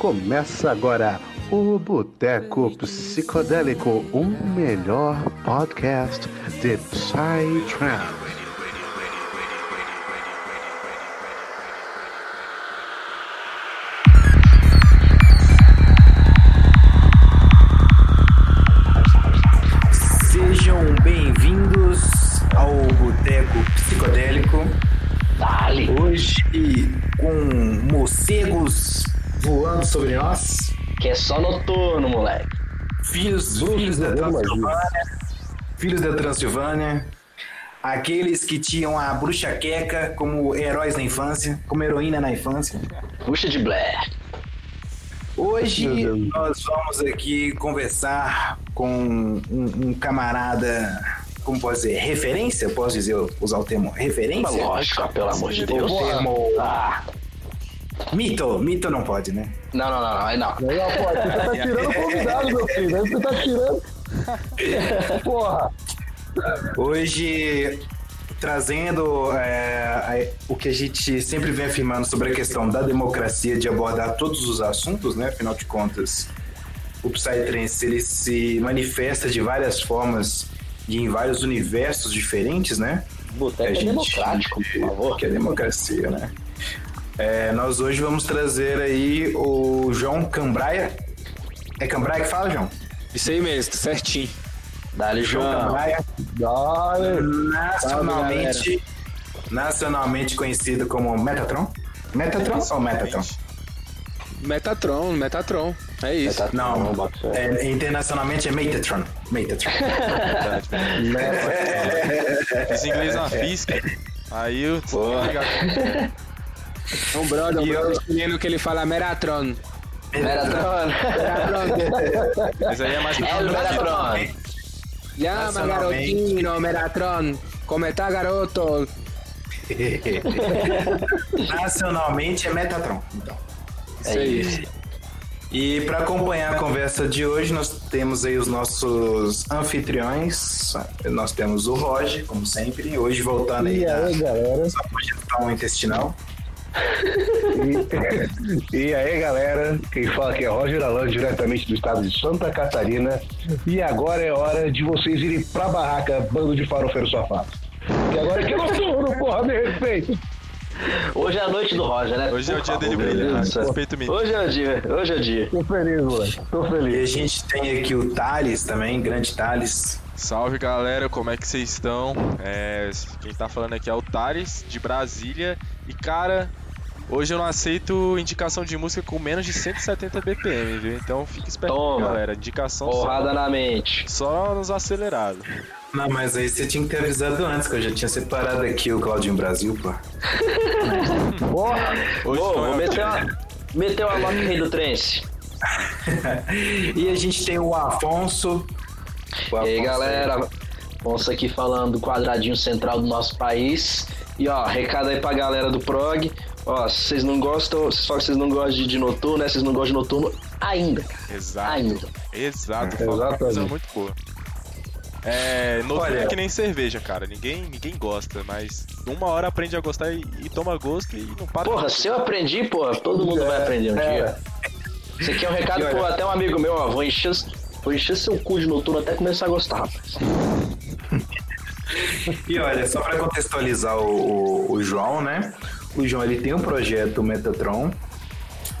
Começa agora o Boteco Psicodélico, o melhor podcast de Psytrance. Só noturno, moleque. Filhos, filhos da Transilvânia. Filhos da Transilvânia. Aqueles que tinham a bruxa queca como heróis na infância, como heroína na infância. Puxa de Blair. Hoje nós vamos aqui conversar com um, um camarada, como posso dizer, referência? Posso dizer, usar o termo referência? Lógico, pelo amor de Deus. O termo Ah, mito, mito não pode, né? não, não, não, aí não. Aí, ó, pô, você tá tirando o convidado, meu filho. Aí você tá tirando. Porra. Hoje trazendo é, o que a gente sempre vem afirmando sobre a questão da democracia, de abordar todos os assuntos, né? Afinal de contas, o Psytrance ele se manifesta de várias formas e em vários universos diferentes, né? Boteco é gente- democrático, por favor. Que é democracia, né? É, nós hoje vamos trazer aí o João Cambraia. É Cambraia que fala, João? Isso aí mesmo, certinho. Dale, João João. Cambraia. Dale. Nacionalmente, nacionalmente conhecido como Metatron. Metatron ou Metatron? Metatron, Metatron. É isso. Não, bota fé. é, internacionalmente é Metatron. Metatron. Fiz inglês na física. Aí eu. É um brother, um E brother eu- escolhendo que ele fala Meratron. Meratron. Meratron. Mas aí é mais É o Meratron. Llama, garotino, Meratron. Como tá, garoto? Nacionalmente é Metatron. Então. Isso aí. E para acompanhar a conversa de hoje, nós temos aí os nossos anfitriões. Nós temos o Roger, como sempre, hoje voltando aí E da aí, galera? sua projeção intestinal. E, e aí, galera, quem fala aqui é Roger Alan, diretamente do estado de Santa Catarina. E agora é hora de vocês irem pra barraca, bando de farofeiros safados. E agora que noturno, porra, me respeita. Hoje é a noite do Roger, né? Hoje é o dia dele brilhar. Respeito menino. Hoje é o dia, hoje é o dia. Tô feliz, moleque. Tô E feliz. a gente tem aqui o Thales também, grande Thales. Salve galera, como é que vocês estão? É, quem tá falando aqui é o Tares, de Brasília. E cara, hoje eu não aceito indicação de música com menos de 170 BPM, viu? Então fique esperto, Toma. galera. Indicação Porrada só, na mente. só nos acelerados. Não, mas aí você tinha que ter avisado antes, que eu já tinha separado aqui o Claudinho Brasil, pô. Porra. Hoje não é vou o meter uma, meter uma do trance. e a gente tem o Afonso. E aí, galera, Afonso aqui falando do quadradinho central do nosso país. E ó, recado aí pra galera do prog. Ó, se vocês não gostam, só que vocês não gostam de, noturno, né? Vocês não gostam de noturno ainda, cara. Exato. Ainda. Exato, É, uma coisa muito boa. É, noturno Olha- é que nem cerveja, cara. Ninguém, ninguém gosta, mas uma hora aprende a gostar e, e toma gosto e não para. Porra, se eu aprendi, porra, todo mundo vai aprender um dia. Isso aqui é um recado pro até um amigo meu, ó. Vou encher, vou encher seu cu de noturno até começar a gostar, rapaz. E olha, só para contextualizar o, o- o João, né? O João ele tem um projeto Metatron,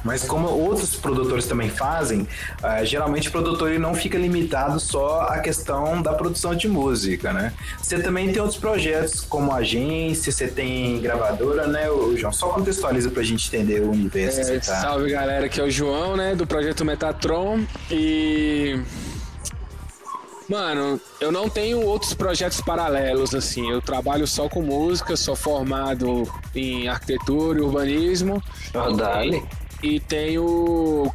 mas como outros produtores também fazem, ah, geralmente o produtor ele não fica limitado só à questão da produção de música, né? Você também tem outros projetos como agência, você tem gravadora, né, o João? Só contextualiza pra gente entender o universo que É, você tá. salve galera, aqui é o João, né, do projeto Metatron. E. Mano, eu não tenho outros projetos paralelos, assim. Eu trabalho só com música, sou formado em arquitetura e urbanismo. Dale. E tenho.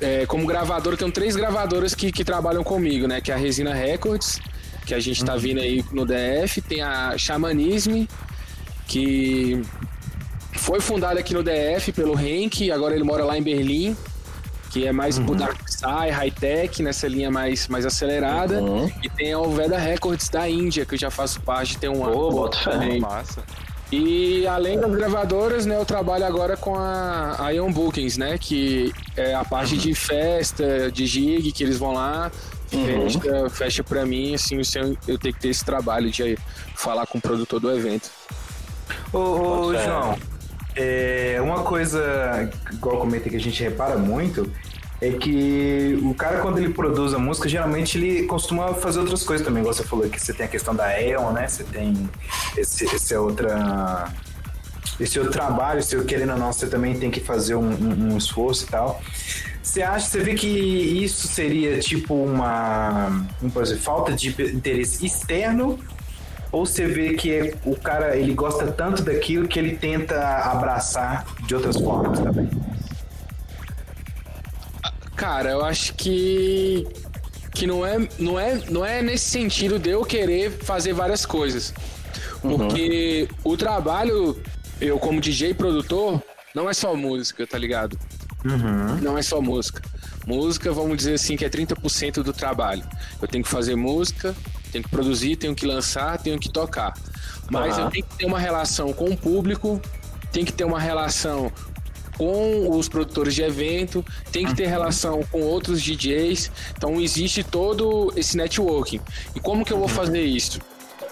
é, como gravador, tenho três gravadoras que, que trabalham comigo, né? Que é a Resina Records, que a gente tá vindo aí no DF. Tem a Xamanisme, que foi fundada aqui no DF pelo Henk, agora ele mora lá em Berlim, que é mais pro Dark Psy, high-tech, nessa linha mais, mais acelerada. Uhum. E tem a Oveda Records da Índia, que eu já faço parte, tem um Ô, ano bota fé. também. Massa. E além das gravadoras, né, eu trabalho agora com a, a Ion Bookings, né, que é a parte de festa, de gig, que eles vão lá, fecha, fecha pra mim, assim, eu, eu tenho que ter esse trabalho de falar com o produtor do evento. Ô, ô João, é, uma coisa, igual eu comentei que a gente repara muito, é que o cara, quando ele produz a música, geralmente ele costuma fazer outras coisas também. Igual você falou que você tem a questão da Eon, né? Você tem esse, esse outra. Esse outro trabalho, se eu querendo ou não, você também tem que fazer um, um, um esforço e tal. Você acha, você vê que isso seria tipo uma, como dizer, falta de interesse externo ou você vê que é, o cara ele gosta tanto daquilo que ele tenta abraçar de outras formas também? Cara, eu acho que que não é, não é, não é nesse sentido de eu querer fazer várias coisas. Porque uhum. o trabalho, eu como DJ e produtor, não é só música, tá ligado? Uhum. Não é só música. Música, vamos dizer assim, que é 30% do trabalho. Eu tenho que fazer música, tenho que produzir, tenho que lançar, tenho que tocar. Mas uhum. eu tenho que ter uma relação com o público, tem que ter uma relação com os produtores de evento, tem que ter relação com outros DJs. Então existe todo esse networking. E como que eu vou fazer isso?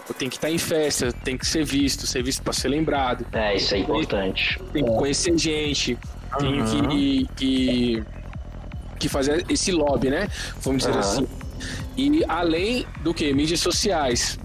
Eu tenho que estar em festa, tem que ser visto, ser visto para ser lembrado. É, isso é importante. Tem que conhecer gente, tenho que, que, que fazer esse lobby, né? Vamos dizer uhum. assim. E além do que? Mídias sociais.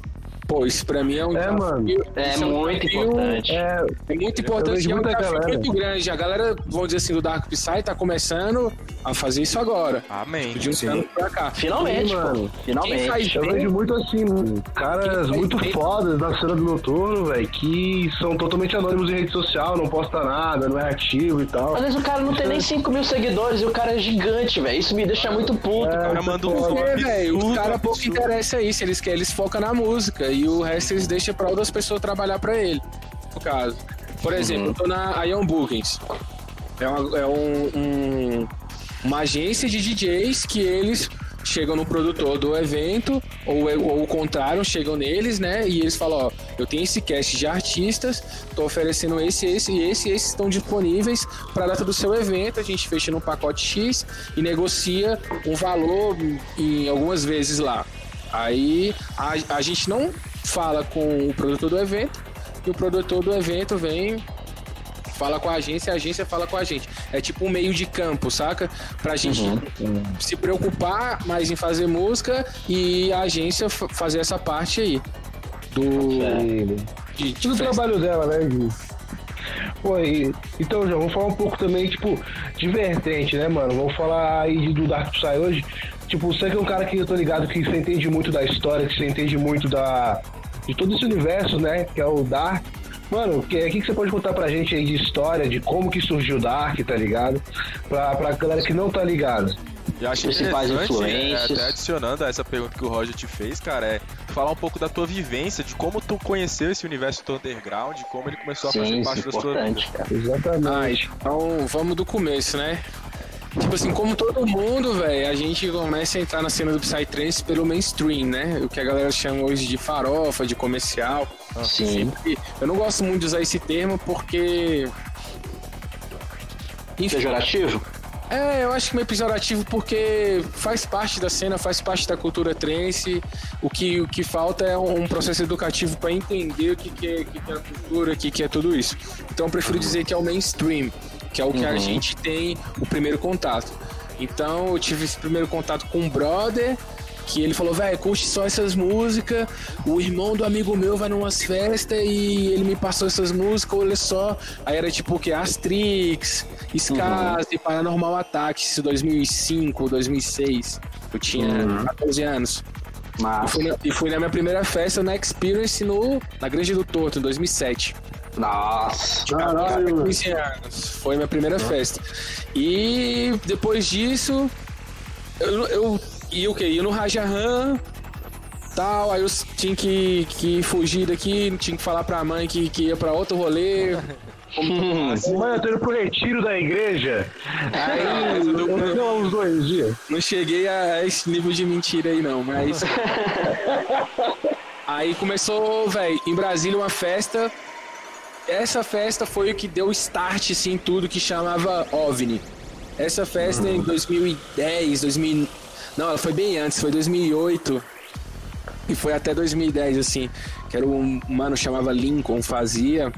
Pô, isso pra mim é um é, Mano, é, é muito importante. É, é muito importante. É um desafio muito grande. A galera, vamos dizer assim, do Dark Psy tá começando a fazer isso agora. Amém. De um ano pra cá. Finalmente, Sim, mano. Finalmente. Eu vejo muito assim, mano. Caras muito bem. fodas da cena do noturno, velho, que são totalmente anônimos em rede social, não posta nada, não é ativo e tal. Às vezes o cara não tem nem 5 mil seguidores e o cara é gigante, velho. Isso me deixa muito puto. É, o cara manda um é, velho. O cara pouco interessa isso. Eles querem, eles focam na música e o resto eles deixam para outras pessoas trabalhar para ele. No caso. Por exemplo, uhum. eu tô na Ion Bookings. É, uma, é um, um, uma agência de DJs que eles chegam no produtor do evento, ou, ou o contrário, chegam neles, né? E eles falam, ó, eu tenho esse cast de artistas, tô oferecendo esse, esse e esse, e esses estão disponíveis para data do seu evento, a gente fecha no pacote X e negocia um valor em algumas vezes lá. Aí a, a gente não fala com o produtor do evento e o produtor do evento vem fala com a agência, a agência fala com a gente. É tipo um meio de campo, saca? Pra gente uhum. se preocupar mais em fazer música e a agência fazer essa parte aí. Do. De, de do trabalho dela, né, Gui? Pô, e, então, já vamos falar um pouco também, tipo, de vertente, né, mano? Vamos falar aí do Dark Psy hoje. Tipo, você que é um cara que eu tô ligado que você entende muito da história, que você entende muito da, de todo esse universo, né? Que é o Dark. Mano, o que, que, que, você pode contar pra gente aí de história, de como que surgiu o Dark, tá ligado? Pra, pra galera que não tá ligada. Eu acho Principais influências. É, até adicionando a essa pergunta que o Roger te fez, cara, é falar um pouco da tua vivência, de como tu conheceu esse universo do underground, de como ele começou Sim, a fazer parte da sua vida. Cara. Exatamente. Ah, então vamos do começo, né? Tipo assim, como todo mundo, velho, a gente começa a entrar na cena do Psytrance pelo mainstream, né? O que a galera chama hoje de farofa, de comercial. Sim. Sempre, eu não gosto muito de usar esse termo porque. Enfim, Pejorativo? É, eu acho que meio pejorativo porque faz parte da cena, faz parte da cultura trance. O que, o que falta é um processo educativo para entender o que, que, é, que, que é a cultura, o que, que é tudo isso. Então eu prefiro dizer que é o mainstream que é o que uhum. a gente tem o primeiro contato. Então eu tive esse primeiro contato com um brother que ele falou, velho, curte só essas músicas. O irmão do amigo meu vai numas festas e ele me passou essas músicas, olha só. Aí era tipo o que? Astrix, Skaz uhum. Paranormal isso 2005, 2006. Eu tinha uhum. 14 anos. E fui, na, fui na minha primeira festa na Experience no, na Grande do Torto, em 2007. Nossa, caralho. 15 anos. Foi minha primeira festa. E depois disso, eu, eu ia o quê? Ia no Rajahan, tal, aí eu tinha que, que fugir daqui, tinha que falar pra mãe que, que ia pra outro rolê. Mãe, eu tô indo pro retiro da igreja. Aí, não, uns dois dias. Não cheguei a esse nível de mentira aí, não, mas. aí começou, velho, em Brasília uma festa essa festa foi o que deu start, assim, em tudo que chamava OVNI. Essa festa em 2010, 2000... Não, ela foi bem antes, foi 2008. E foi até 2010, assim. Que era um mano chamava Lincoln, fazia.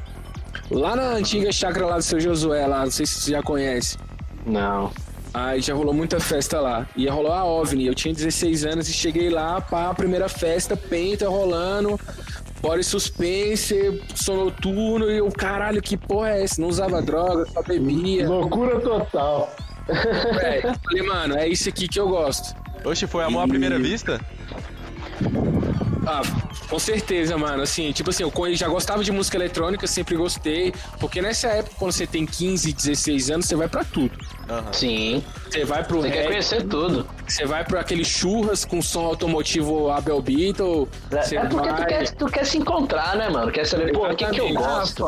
Lá na antiga chácara lá do seu Josué, lá, não sei se você já conhece. Não. Aí já rolou muita festa lá. Ia rolar a OVNI. Eu tinha 16 anos e cheguei lá pra primeira festa, penta rolando, bora suspense, som noturno. E eu, caralho, que porra é essa? Não usava droga, só bebia. Loucura total. Véi, falei, mano, é isso aqui que eu gosto. Oxe, foi amor à primeira vista? Ah, com certeza, mano. Assim, tipo assim, eu já gostava de música eletrônica, sempre gostei. Porque nessa época, quando você tem 15, 16 anos, você vai pra tudo. Aham. Sim. Você vai pro Você quer conhecer tudo. você vai pro aquele churras com som automotivo Abel Beatle. Você É porque tu vai... quer, tu quer se encontrar, né, mano? Quer saber, pô, o que, que eu gosto?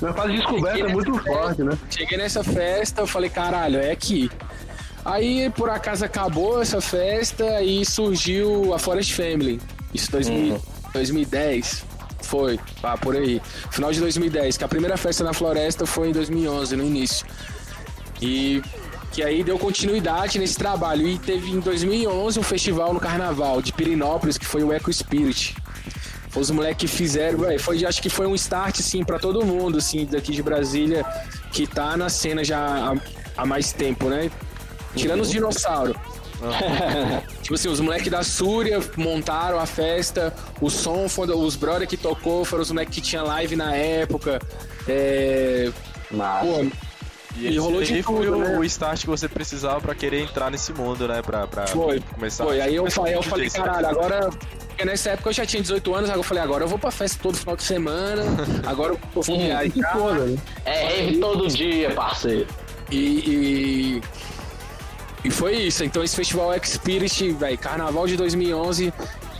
Minha fase de descoberta é muito forte, né? Cheguei nessa festa, eu falei, caralho, é aqui. Aí, por acaso, acabou essa festa e surgiu a Forest Family. Isso 2000, 2010. Foi, pá, por aí. Final de 2010, que a primeira festa na floresta foi em 2011, no início. E que aí deu continuidade nesse trabalho. E teve em 2011 um festival no carnaval de Pirinópolis, que foi o Eco Spirit. Foi os moleques que fizeram, foi, acho que foi um start, assim, pra todo mundo, assim, daqui de Brasília, que tá na cena já há, há mais tempo, né? Tirando os dinossauros. tipo assim, os moleques da Súria montaram a festa, o som foi os brother que tocou foram os moleques que tinha live na época. É, pô, E, E rolou de foi tudo, o, né? o start que você precisava pra querer entrar nesse mundo, né? Pra, pra Foi, começar. Foi, aí eu falei, eu falei, DJ, caralho, agora. Porque nessa época eu já tinha 18 anos, aí eu falei, agora eu vou pra festa todo final de semana, agora eu vou viajar. Né? é rave todo dia, parceiro. E, e, e foi isso. Então esse festival X-Spirit, velho, carnaval de 2011,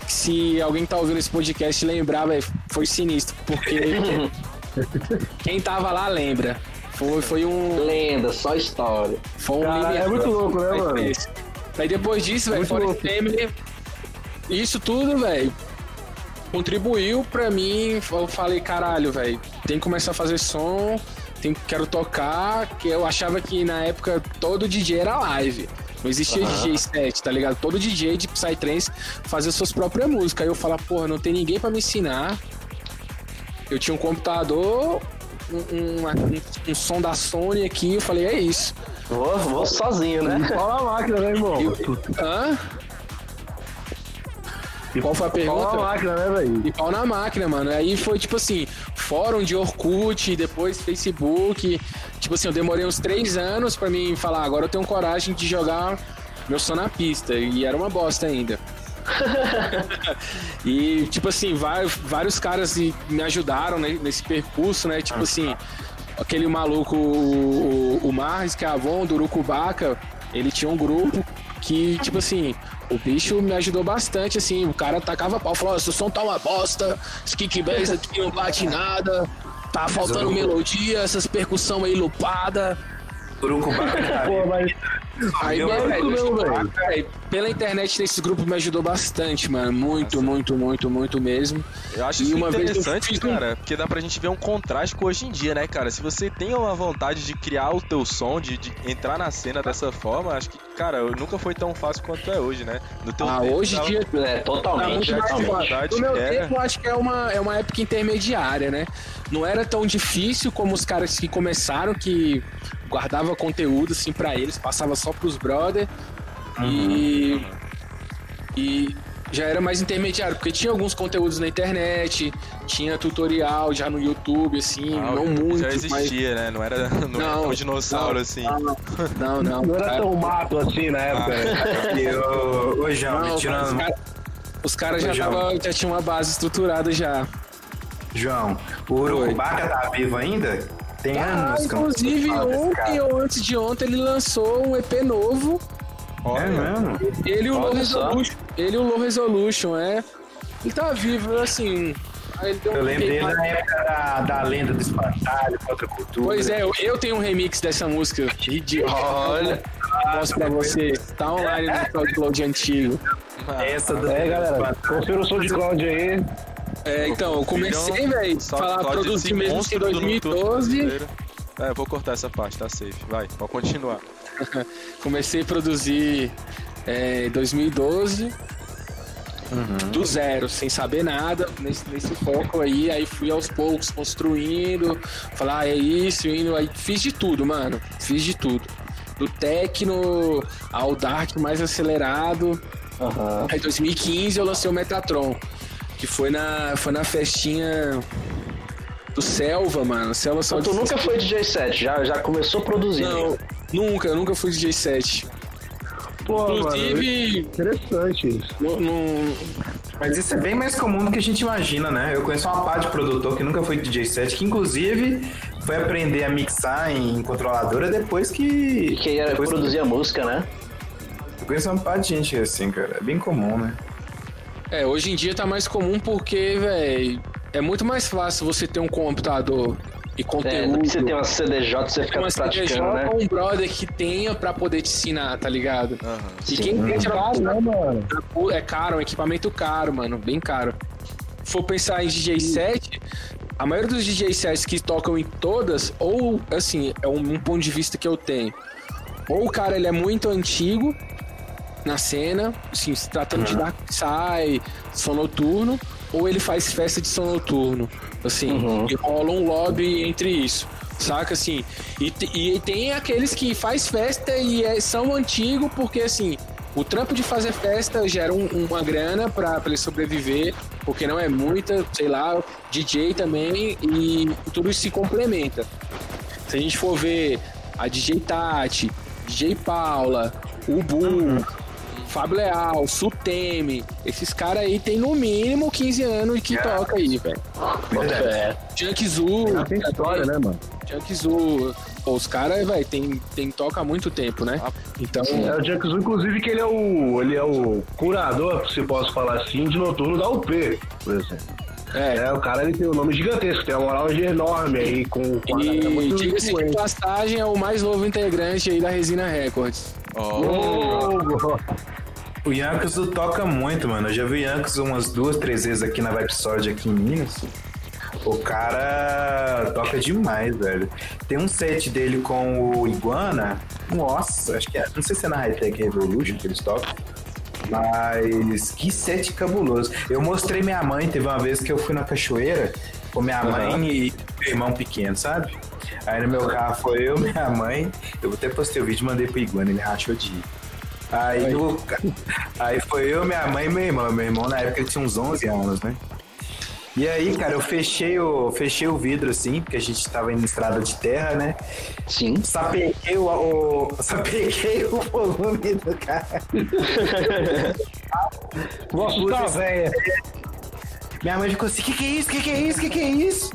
se alguém tá ouvindo esse podcast lembrar, velho, foi sinistro, porque quem tava lá lembra. Foi, foi um. Lenda, só história. Foi um Cara, é muito louco, né, mano? Aí depois disso, velho, Forest. Family, isso tudo, velho, contribuiu pra mim. Eu falei, caralho, velho, tem que começar a fazer som, tem, quero tocar, que eu achava que na época todo DJ era live. Não existia DJ set, tá ligado? Todo DJ de Psytrance fazia suas próprias músicas. Aí eu falava, porra, não tem ninguém pra me ensinar. Eu tinha um computador, um, um- um- um som da Sony aqui, eu falei, é isso. Vou, vou sozinho, né? Fala a máquina, né, irmão? Hã? Qual foi a Fala a pergunta? máquina, né, velho? E pau na máquina, mano. Aí foi tipo assim, fórum de Orkut, depois Facebook. Tipo assim, eu demorei uns três anos pra mim falar, agora eu tenho coragem de jogar meu som na pista. E era uma bosta ainda. e, tipo assim, vários, vários caras me ajudaram né, nesse percurso, né? Tipo assim, aquele maluco, o, o, o Marres, que é Avon, do Urucubaca, ele tinha um grupo que, tipo assim, o bicho me ajudou bastante, assim, o cara tacava pau, falou, seu som tá uma bosta, esse aqui não bate nada, tá faltando melodia, essas percussão aí lupada. Urucubaca Pô, mas Aí, Eu- velho, eu- velho, pela internet esse grupo me ajudou bastante, mano, muito, muito, muito, muito mesmo. Eu acho E isso uma vez eu interessante, um- cara, porque dá pra gente ver um contraste com hoje em dia, né, cara? Se você tem uma vontade de criar o teu som, de, de entrar na cena dessa forma, acho que, cara, nunca foi tão fácil quanto é hoje, né? No teu Ah, tempo, hoje em dia É, Tá totalmente, muito mais No meu era. tempo, eu acho que é uma, é uma época intermediária, né? Não era tão difícil como os caras que começaram, que guardava conteúdo assim pra eles, passava só pros brother e e já era mais intermediário, porque tinha alguns conteúdos na internet, tinha tutorial já no YouTube, assim, Ah, não muito, Já mas existia, né? Não era, não era Não, um dinossauro, não. assim. não, não. não era cara. tão mato assim na época. né? E o, o João, Não, os tirando. caras os caras já, Ô, João. tava, já tinham uma base estruturada já. João, o Urucubaca tá vivo ainda? Tem Ah, anos que inclusive ontem ou antes de ontem ele lançou um EP novo. É mesmo? Ele e o Low Olha. Resolution. Ele e o Low Resolution, é. Ele tá vivo, assim. aí ele deu um Eu lembro dele queimado. na época da, da lenda do espantalho, contra a cultura. Pois é, eu, eu tenho um remix dessa música. De, Olha, mostro pra vocês. Tá online no SoundCloud antigo. Essa do É, galera, confira o som de Cloud aí. É, então, eu comecei, velho, falar produzir mesmo em monstro do Noturno 2012. brasileiro. É, eu vou cortar essa parte, tá safe. Vai, pode continuar. Comecei a produzir é, em 2012. Do zero, sem saber nada, nesse, nesse foco aí, aí fui aos poucos construindo, falar, ah, é isso, indo, aí fiz de tudo, mano, fiz de tudo. Do techno ao dark mais acelerado. Aham. Aí em 2015 eu lancei o Metatron, que foi na, foi na festinha do Selva, mano. Selva só Então tu nunca foi DJ set, já, já começou produzindo. Não, nunca, eu nunca fui DJ 7. Pô, mano, Inclusive, interessante isso. não, não- Mas isso é bem mais comum do que a gente imagina, né? Eu conheço uma parte de produtor que nunca foi DJ set, que inclusive foi aprender a mixar em controladora depois que. Que era depois produzir a música, né? Eu conheço uma parte de gente assim, cara. É bem comum, né? É, hoje em dia tá mais comum porque, velho, é muito mais fácil você ter um computador e É, conteúdo. do que você tem uma CDJ, você fica uma praticando, CDJ né? ou um brother que tenha pra poder te ensinar, tá ligado? Aham. E quem quer tirar Caro, né, mano? É caro, é um equipamento caro, mano, bem caro. Se for pensar em DJ set, a maioria dos DJ sets que tocam em todas, ou assim, é um, um ponto de vista que eu tenho. Ou o cara ele é muito antigo na cena, assim, se tratando de Dark Side, som noturno, ou ele faz festa de som noturno. Assim, Uhum. e rola um lobby entre isso. Saca assim? E, e tem aqueles que faz festa e é- são antigos porque assim, o trampo de fazer festa gera um- uma grana pra, pra ele sobreviver, porque não é muita, sei lá, DJ também, e tudo isso se complementa. Se a gente for ver a DJ Tati, DJ Paula, o Bu, Fábio Leal, Suteme, esses caras aí tem no mínimo 15 anos que toca aí, velho. Fé. Junk Zoo, Tem história, né, mano? Junk Zoo. Pô, os caras, velho, tem, tem toca há muito tempo, né? Então, É o Jackson, inclusive, que ele é o. Ele é o curador, se posso falar assim, de noturno da UP, por exemplo. é. É, o cara ele tem um nome gigantesco, tem uma moral enorme aí, com, com E diga-se de influente. passagem, é o mais novo integrante aí da Resina Records. Ó, Ô, O Yankees toca muito, mano. Eu já vi o Yankees umas duas, três vezes aqui na Vibe Sword aqui em Minas. O cara toca demais, velho. Tem um set dele com o Iguana. Nossa, acho que é. Não sei se é na Hightech Revolution que eles tocam. Mas que set cabuloso. Eu mostrei minha mãe, teve uma vez que eu fui na cachoeira com minha mãe e meu irmão pequeno, sabe? Aí no meu carro foi eu, minha mãe. Eu até postei o vídeo e mandei pro Iguana, ele rachou de ir. Aí, o ca- aí foi eu, minha mãe e meu irmão. Meu irmão na época ele tinha uns 11 anos, né? E aí, cara, eu fechei o, fechei o vidro assim, porque a gente tava em estrada de terra, né? Sim. Sapequei o, o, sapequei o volume do cara. Vou assustar a véia. Minha mãe ficou assim: que que é isso? Que que é isso? Que que é isso?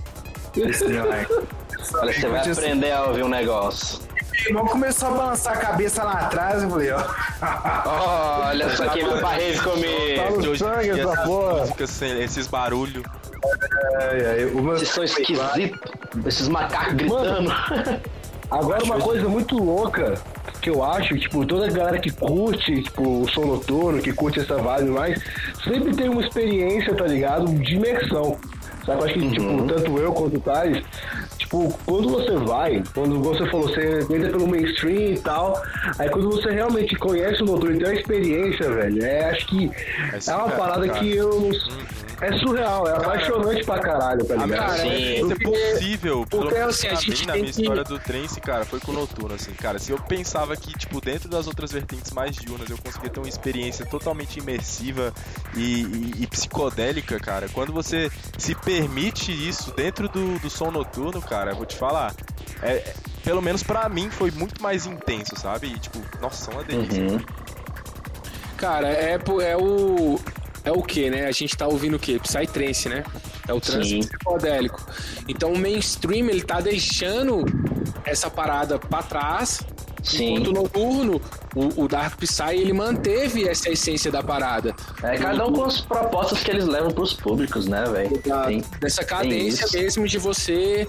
Olha, você vai aprender a ouvir um negócio. Irmão começou a balançar a cabeça lá atrás. Eu falei: ó. Olha só quem vai pra rave comigo. sangue essa porra. esses barulhos. Ai, ai, o meu- Vocês são esquisitos. Esses macacos gritando. Agora uma coisa muito louca que eu acho, tipo, toda a galera que curte, tipo, o som noturno, que curte essa vibe mais, sempre tem uma experiência, tá ligado? De imersão. Sabe? Eu acho que, tipo, tanto eu quanto o Thales, tipo, quando você vai, quando você falou, você entra pelo mainstream e tal, aí quando você realmente conhece o noturno e tem uma experiência, velho, é, acho que é, uma surreal, parada cara. que eu não. É surreal, é apaixonante pra caralho, tá ligado? cara, Sim. Isso é possível, pelo porque, assim, a pra gente mim, na tem minha que- história do trance, cara, foi com o noturno, assim, cara. Se eu pensava que, tipo, dentro das outras vertentes mais diurnas eu conseguia ter uma experiência totalmente imersiva e, e- e psicodélica, cara, quando você se permite isso dentro do, do som noturno, cara, eu vou te falar, é, é- pelo menos pra mim foi muito mais intenso, sabe? E, tipo, nossa, uma delícia. Uhum. Cara, é, é o. É o que, né? A gente tá ouvindo o quê? Psytrance, né? É o trance Sim. psicodélico. Então o mainstream, ele tá deixando essa parada pra trás. Sim. Enquanto noturno, o, o Dark Psy, ele manteve essa essência da parada. É cada um com as propostas que eles levam pros públicos, né, velho? Dessa cadência mesmo de você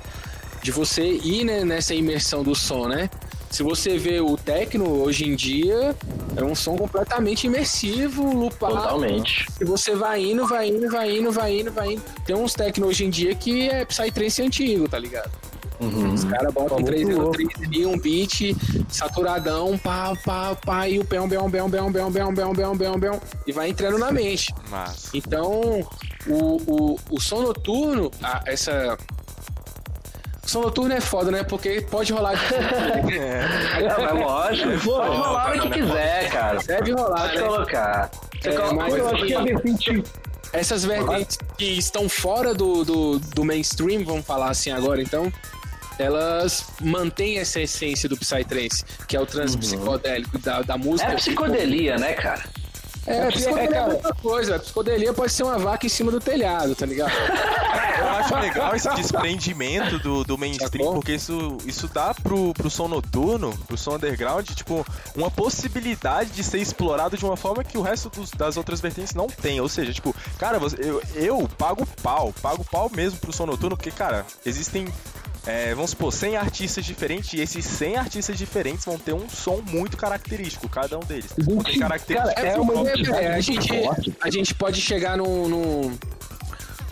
de você ir né, nessa imersão do som, né? Se você vê o techno hoje em dia, Era um som completamente imersivo, lupado. Totalmente. E você vai indo, vai indo, vai indo, vai indo, vai indo. Tem uns techno hoje em dia que é Psytrance antigo, tá ligado? Uhum. Os caras botam Tá muito louco. 303 ali, um beat, saturadão, pá, pá, pá, e o pão, bão, bão, bão, bão, bão, bão, bão, bão, bão, e vai entrando na mente. Mas. Então, o, o, o som noturno, a- essa. O som noturno é foda, né? Porque pode rolar de Não, mas lógico. Pode rolar o que quiser, cara. Deve rolar, Pode né? colocar. Você É, coloca mas Eu acho que a vertente. Essas vertentes que estão fora do, do, do mainstream, vamos falar assim agora, então, elas mantêm essa essência do Psytrance, que é o trans psicodélico da, da música. É psicodelia, né, cara? É, psicodelia é outra coisa. A psicodelia pode ser uma vaca em cima do telhado, tá ligado? Eu acho legal esse desprendimento do, do mainstream, Sacou? porque isso, isso dá pro, pro som noturno, pro som underground, tipo, uma possibilidade de ser explorado de uma forma que o resto dos- das outras vertentes não tem. Ou seja, tipo, cara, você- eu, eu pago pau, pago pau mesmo pro som noturno, porque, cara, existem. É, vamos supor, 100 artistas diferentes, e esses 100 artistas diferentes vão ter um som muito característico, cada um deles. Vão ter características Cara, é uma identidade É, a, gente, a gente pode chegar no, no,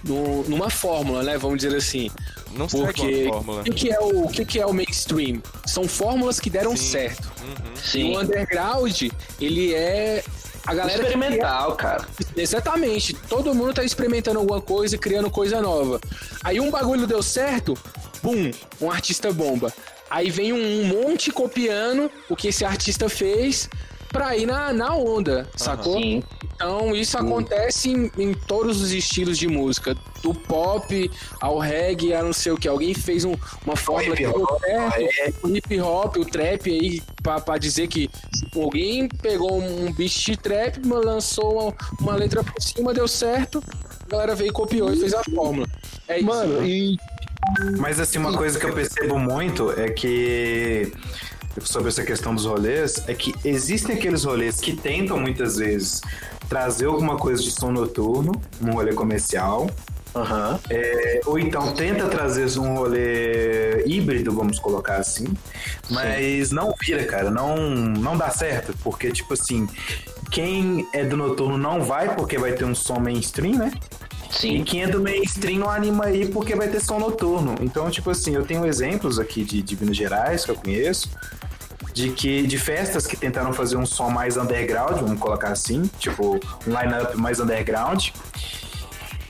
no- numa fórmula, né? Vamos dizer assim. não segue Porque uma fórmula. o que, que é o, o que, que é o mainstream? São fórmulas que deram Sim. certo. Uhum. E Sim. o underground, ele é a galera que Experimental, cara. Exatamente. Todo mundo tá experimentando alguma coisa e criando coisa nova. Aí um bagulho deu certo, bum, um artista bomba. Aí vem um monte copiando o que esse artista fez pra ir na, na onda, sacou? Sim. Então isso acontece em, em todos os estilos de música, do pop ao reggae, a não sei o que. Alguém fez um- uma fórmula que deu certo, o hip hop, o trap aí, pra, pra dizer que alguém pegou um beat de trap, lançou uma, uma letra por cima, deu certo, a galera veio e copiou e fez a fórmula. É isso. Mano, e Mas assim, uma coisa que eu percebo muito é que sobre essa questão dos rolês é que existem aqueles rolês que tentam muitas vezes trazer alguma coisa de som noturno, um rolê comercial, Aham. é, ou então tenta trazer um rolê híbrido, vamos colocar assim, mas não vira, cara, não, não dá certo, porque tipo assim, quem é do noturno não vai porque vai ter um som mainstream, né? E Sim. quem é do mainstream não anima aí porque vai ter som noturno. Então, tipo assim, eu tenho exemplos aqui de, de Minas Gerais que eu conheço, de que de festas que tentaram fazer um som mais underground, vamos colocar assim, tipo, um line-up mais underground,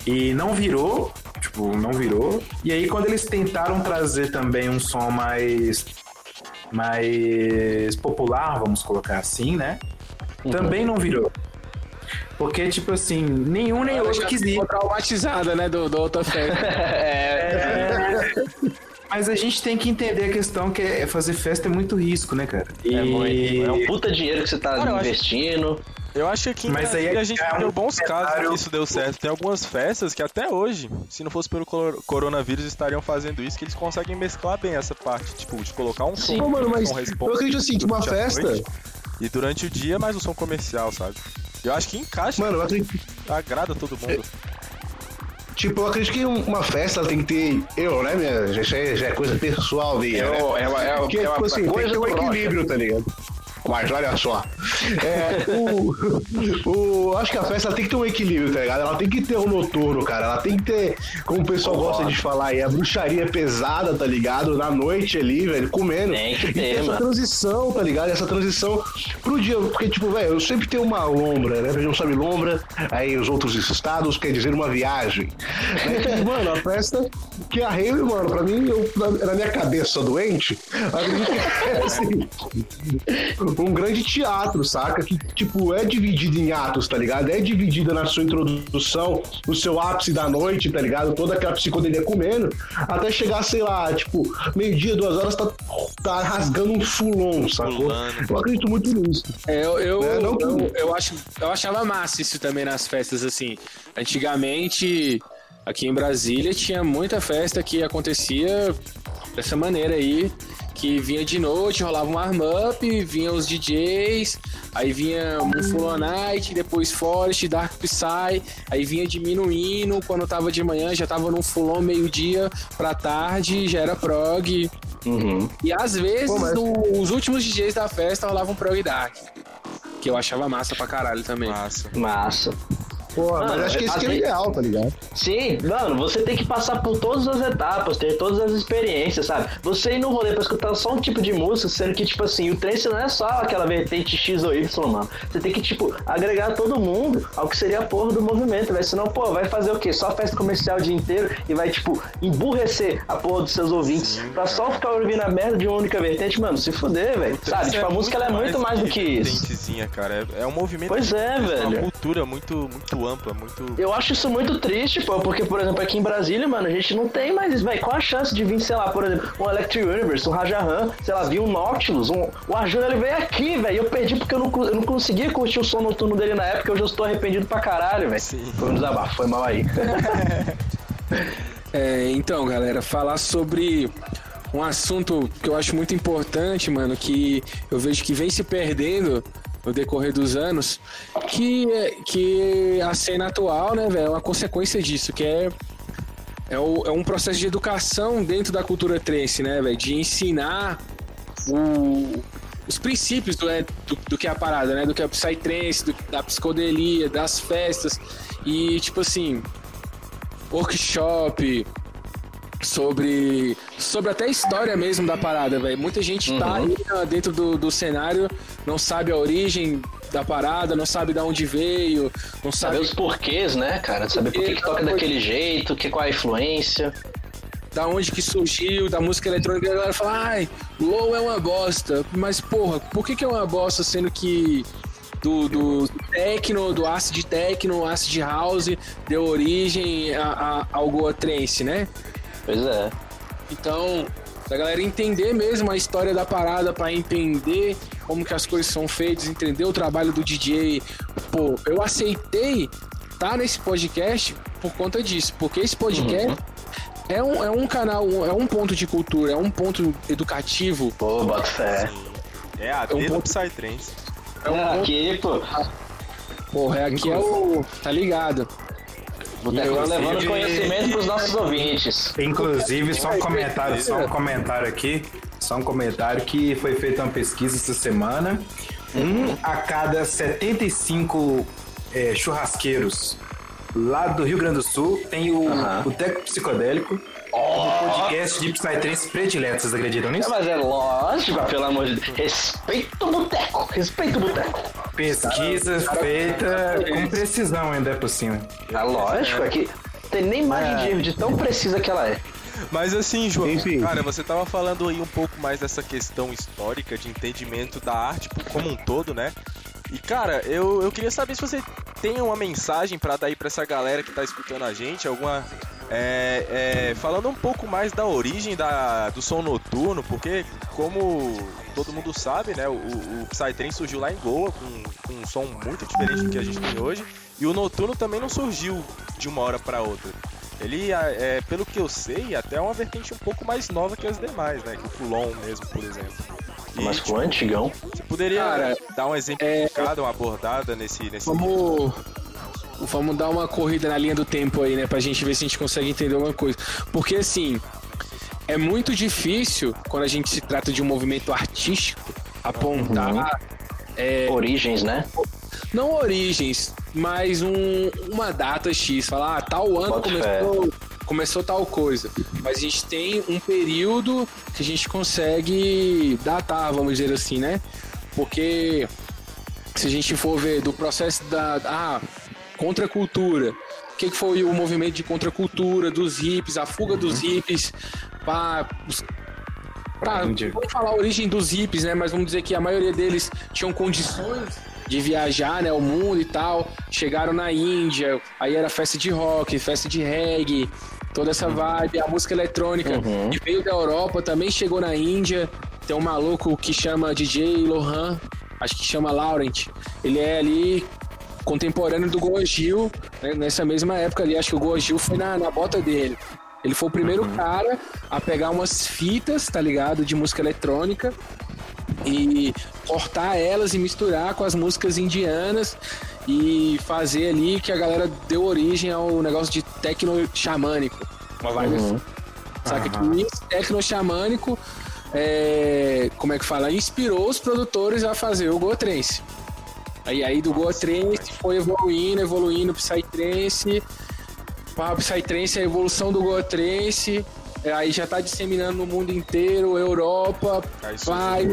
e não virou, tipo, não virou. E aí quando eles tentaram trazer também um som mais mais popular, vamos colocar assim, né? Também não virou. Porque, tipo assim, nenhum nem Ela outro quis ir. traumatizada, né, do, do outra festa. É, Mas a gente tem que entender a questão que é fazer festa é muito risco, né, cara? E... é, muito, é um puta dinheiro que você tá Cara, eu acho- investindo. Eu acho que Mas aí é a gente é tem um bons casos que isso deu certo. Tem algumas festas que até hoje, se não fosse pelo cor- coronavírus, estariam fazendo isso, que eles conseguem mesclar bem essa parte, tipo, de colocar um som, Pô, mano, mas um som eu acredito assim, que uma festa. noite, e durante o dia, mais o som comercial, sabe? Eu acho que encaixa, Mano, eu acredito. agrada todo mundo. Tipo, eu acredito que uma festa tem que ter. Eu, né, minha? Já, já é- já é coisa pessoal minha. É, né? uma- é, uma- é, uma- é tipo uma assim, tem que ter um equilíbrio, tá ligado? Mas olha só. É, o, o, acho que a festa tem que ter um equilíbrio, tá ligado? Ela tem que ter o noturno, cara. Ela tem que ter, como o pessoal gosta de falar aí, a bruxaria pesada, tá ligado? Na noite ali, velho, comendo. Tem que e ter, ter essa mano. transição, tá ligado? Essa transição pro dia. Porque, tipo, velho, eu sempre tenho uma lombra, né? Pra quem não sabe lombra, aí os outros estados quer dizer uma viagem. Então, mano, a festa que a rave, mano, pra mim, eu, na, na minha cabeça doente, acredito que é assim, um grande teatro, saca? Que, tipo, é dividido em atos, tá ligado? É dividida na sua introdução, no seu ápice da noite, tá ligado? Toda aquela psicodelia comendo, até chegar, sei lá, tipo, meio-dia, duas horas, tá, tá rasgando um fulon, sacou? Fulano. Eu acredito muito nisso. É, eu, eu, É, não eu, eu acho, eu achava massa isso também nas festas, assim. Antigamente, aqui em Brasília, tinha muita festa que acontecia dessa maneira aí. Que vinha de noite, rolava um arm-up, vinha os DJs, aí vinha um Full Night, depois Forest, Dark Psy, aí vinha diminuindo, quando tava de manhã já tava num Full On meio-dia pra tarde, já era prog. Uhum. E às vezes, Pô, mas- no- os últimos DJs da festa rolavam um prog dark. que eu achava massa pra caralho também. Massa. Massa. Mas Mano, acho que esse que é o ideal, tá ligado? Sim, mano, você tem que passar por todas as etapas, ter todas as experiências, sabe? Você ir no rolê pra escutar só um tipo de música, sendo que, tipo assim, o trance não é só aquela vertente X ou Y, mano. Você tem que, tipo, agregar todo mundo ao que seria a porra do movimento, velho. Senão, pô, vai fazer o quê? Só festa comercial o dia inteiro e vai, tipo, emburrecer a porra dos seus ouvintes pra só ficar ouvindo a merda de uma única vertente, mano, se fuder, velho. Sabe? Tipo, a música ela é muito mais do que isso. vertentezinha, cara. É, é um movimento. Pois é, uma velho. cultura muito, muito ampla, muito. Eu acho isso muito triste, pô, porque, por exemplo, aqui em Brasília, mano, a gente não tem mais isso, velho. Qual a chance de vir, sei lá, por exemplo, um Electric Universe, um Rajahan, sei lá, vir um Nautilus, um... o Arjuna, ele veio aqui, velho. Eu perdi porque eu não, eu não conseguia curtir o som noturno dele na época, hoje eu estou arrependido pra caralho, velho. Sim. Foi um desabafo, foi mal aí. É, então, galera, falar sobre um assunto que eu acho muito importante, mano, que eu vejo que vem se perdendo no decorrer dos anos, que, que a cena atual, né, velho, é uma consequência disso, que é, é, o- é um processo de educação dentro da cultura trance, né, velho, de ensinar o- os princípios do, é, do, do que é a parada, né, do que é o psytrance, do, da psicodelia, das festas, e, tipo assim, workshop, sobre sobre até a história mesmo da parada, velho. Muita gente tá aí ah, dentro do, do cenário, não sabe a origem da parada, não sabe de onde veio, não Saber sabe os porquês, né, cara? Saber por que, que toca daquele jeito, que, qual a influência. da onde que surgiu, da música eletrônica, a galera fala, ai, Low é uma bosta. Mas, porra, por que, que é uma bosta sendo que do, do techno, do acid techno, acid house, deu origem a- a- ao Goa Trance, né? Pois é. Então, da galera entender mesmo a história da parada para entender como que as coisas são feitas, entender o trabalho do DJ. Pô, eu aceitei estar nesse podcast por conta disso, porque esse podcast é, um, é um canal, é um ponto de cultura, é um ponto educativo, Pô, bota fé. É a um D do ponto- Psytrance. é um ponto, Aqui, pô, porra, é aqui é o, tá ligado? Botecão levando conhecimento pros nossos ouvintes. Inclusive, só um comentário, só um comentário aqui. Só um comentário que foi feita uma pesquisa essa semana. Um a cada 75 é, churrasqueiros lá do Rio Grande do Sul tem o Aham. Boteco Psicodélico, o podcast de Psytrance predileto. Vocês acreditam É, nisso? mas é lógico, pelo amor de Deus. Respeita o boteco, respeita o boteco. Pesquisa feita com precisão ainda é por cima. É lógico, é que tem nem margem de erro de tão precisa que ela é. Mas assim, João, Enfim. cara, você tava falando aí um pouco mais dessa questão histórica de entendimento da arte como um todo, né? E cara, eu, eu queria saber se você tem uma mensagem pra dar aí pra essa galera que tá escutando a gente, alguma. É, é, falando um pouco mais da origem da, do som noturno, porque como todo mundo sabe, né, o, o Psytrance surgiu lá em Goa com, com um som muito diferente do que a gente tem hoje, e o noturno também não surgiu de uma hora pra outra. Ele, é, pelo que eu sei, até é uma vertente um pouco mais nova que as demais, né? Que o Fulon mesmo, por exemplo. E, Mas tipo, com antigão. você poderia Cara, dar um exemplificado, uma abordada nesse, nesse Vamos, vamos dar uma corrida na linha do tempo aí, né? Pra gente ver se a gente consegue entender alguma coisa. Porque assim, é muito difícil quando a gente se trata de um movimento artístico apontar é, Origens, né? não origens, mas um- uma data X, falar ah, tal ano começou, começou tal coisa. Mas a gente tem um período que a gente consegue datar, vamos dizer assim, né? Porque se a gente for ver do processo da ah, contracultura, o que, que foi o movimento de contracultura dos hippies, a fuga dos hippies para Pra, vamos falar a origem dos hippies, né? Mas vamos dizer que a maioria deles tinham condições de viajar, né? O mundo e tal. Chegaram na Índia, aí era festa de rock, festa de reggae, toda essa vibe, a música eletrônica. Uhum. E veio da Europa, também chegou na Índia. Tem um maluco que chama DJ Lohan, acho que chama Laurent. Ele é ali contemporâneo do Goa Gil, né? nessa mesma época ali, acho que o Goa Gil foi na, na bota dele. Ele foi o primeiro cara a pegar umas fitas, tá ligado? De música eletrônica e cortar elas e misturar com as músicas indianas e fazer ali que a galera deu origem ao negócio de tecno xamânico. Uma vibe assim. Saca que esse tecno xamânico, é, como é que fala? Inspirou os produtores a fazer o Goa Aí, aí do Goa Trance foi evoluindo, evoluindo, Psytrance, para Psytrance, a evolução do Goa Trance, é, aí já tá disseminando no mundo inteiro, Europa, vai,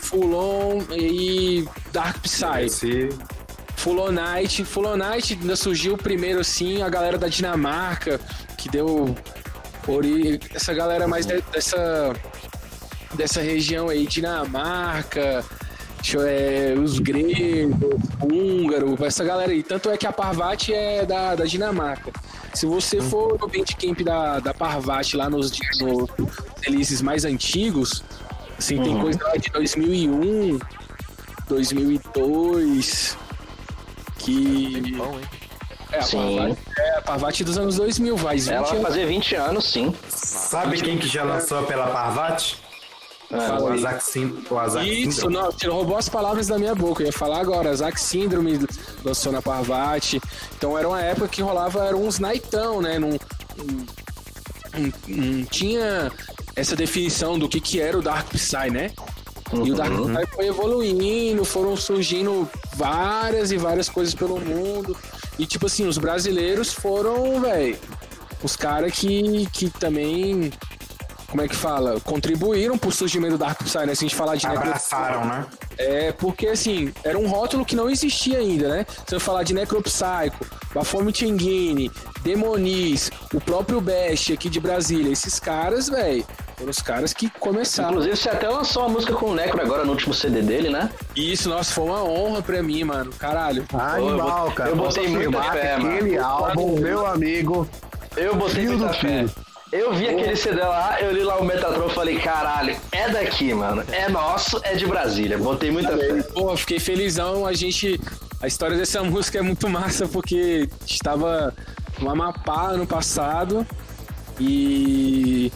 Fulon e Dark Psy. Esse Full On Night. Full On Night ainda surgiu primeiro, assim, a galera da Dinamarca, que deu. ori- Essa galera mais de- dessa. dessa região aí, Dinamarca, é, os gregos, húngaro, essa galera aí. Tanto é que a Parvati é da, da Dinamarca. Se você for no Bandcamp da, da Parvati lá nos, nos releases mais antigos, assim, tem coisa lá de 2001, 2002, que Bom, hein? é a. Parvati, é a Parvati dos anos 2000, faz 20 Ela vai anos. fazer 20 anos, sim. Sabe quem que já lançou pela Parvati? Ah, o Azak Azak Isso, Syndrome. não, você roubou as palavras da minha boca. Eu ia falar agora, Zack Síndrome lançou na Parvati. Então era uma época que rolava, eram uns naitão, né? Não, não- não tinha essa definição do que, que era o Dark Psy, né? E o Dark Psy foi evoluindo, foram surgindo várias e várias coisas pelo mundo. E tipo assim, os brasileiros foram, velho, os caras que, que também. Como é que fala? Contribuíram pro surgimento do Dark Psy, né? Se a gente falar de necro- Abraçaram, né? é, porque assim, era um rótulo que não existia ainda, né? Se eu falar de Necropsycho, Baphomet Engine, Demonis, o próprio Best aqui de Brasília, esses caras, velho, foram os caras que começaram. Inclusive, você até lançou uma música com o Necro agora no último CD dele, né? Isso, nossa, foi uma honra pra mim, mano. Caralho. Animal, cara. eu Posso botei muita afirmar fé, mano. Aquele álbum, meu amigo. Eu botei muita do fé. fio. Eu vi aquele CD lá, eu li lá o Metatron e falei, caralho, é daqui, mano. É nosso, é de Brasília. Botei muita fé. Pô, fiquei felizão. A gente. A história dessa música é muito massa porque estava no Amapá ano passado e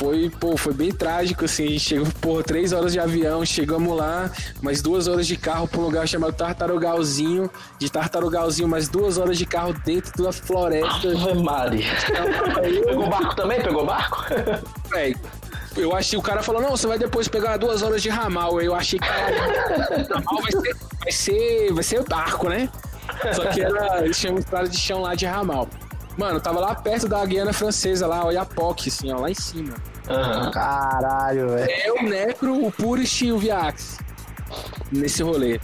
foi, pô, foi bem trágico, assim. A gente chegou, pô, três horas de avião, chegamos lá, mais duas horas de carro pra um lugar chamado Tartarugalzinho. De Tartarugalzinho, mais duas horas de carro dentro da floresta. Ave Maria. Pegou barco também? Pegou barco? Véi, eu achei, o cara falou, não, você vai depois pegar duas horas de ramal. Eu achei que ramal vai ser, vai ser, vai ser barco, né? Só que era, eles chamam estrada de chão lá de ramal. Mano, tava lá perto da Guiana Francesa, lá, Oiapoque, assim, ó, lá em cima. Aham. Caralho, velho. É o Necro, o Purist e o Viax nesse rolê.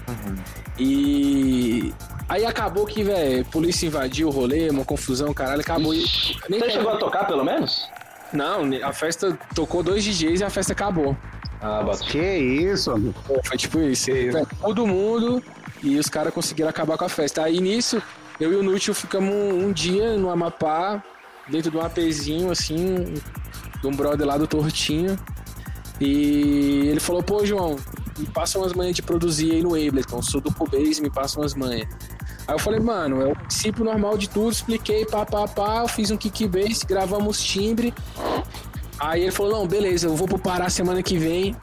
E aí acabou que, velho, polícia invadiu o rolê, uma confusão, caralho, acabou. E nem Você chegou a tocar, pelo menos? Não, a festa tocou dois DJs e a festa acabou. Ah, bota. Que isso, amigo. Foi tipo isso. Foi Todo mundo e os caras conseguiram acabar com a festa. Aí nisso, eu e o Nútil ficamos um, dia no Amapá, dentro de um apezinho, assim, de um brother lá do Tortinho. E ele falou, pô, João, me passa umas manhas de produzir aí no Ableton. Sou do Cubase, me passa umas manhas. Aí eu falei, mano, é o princípio normal de tudo, expliquei, pá, pá, pá, fiz um kickbase, gravamos timbre. Aí ele falou, não, beleza, eu vou pro Pará semana que vem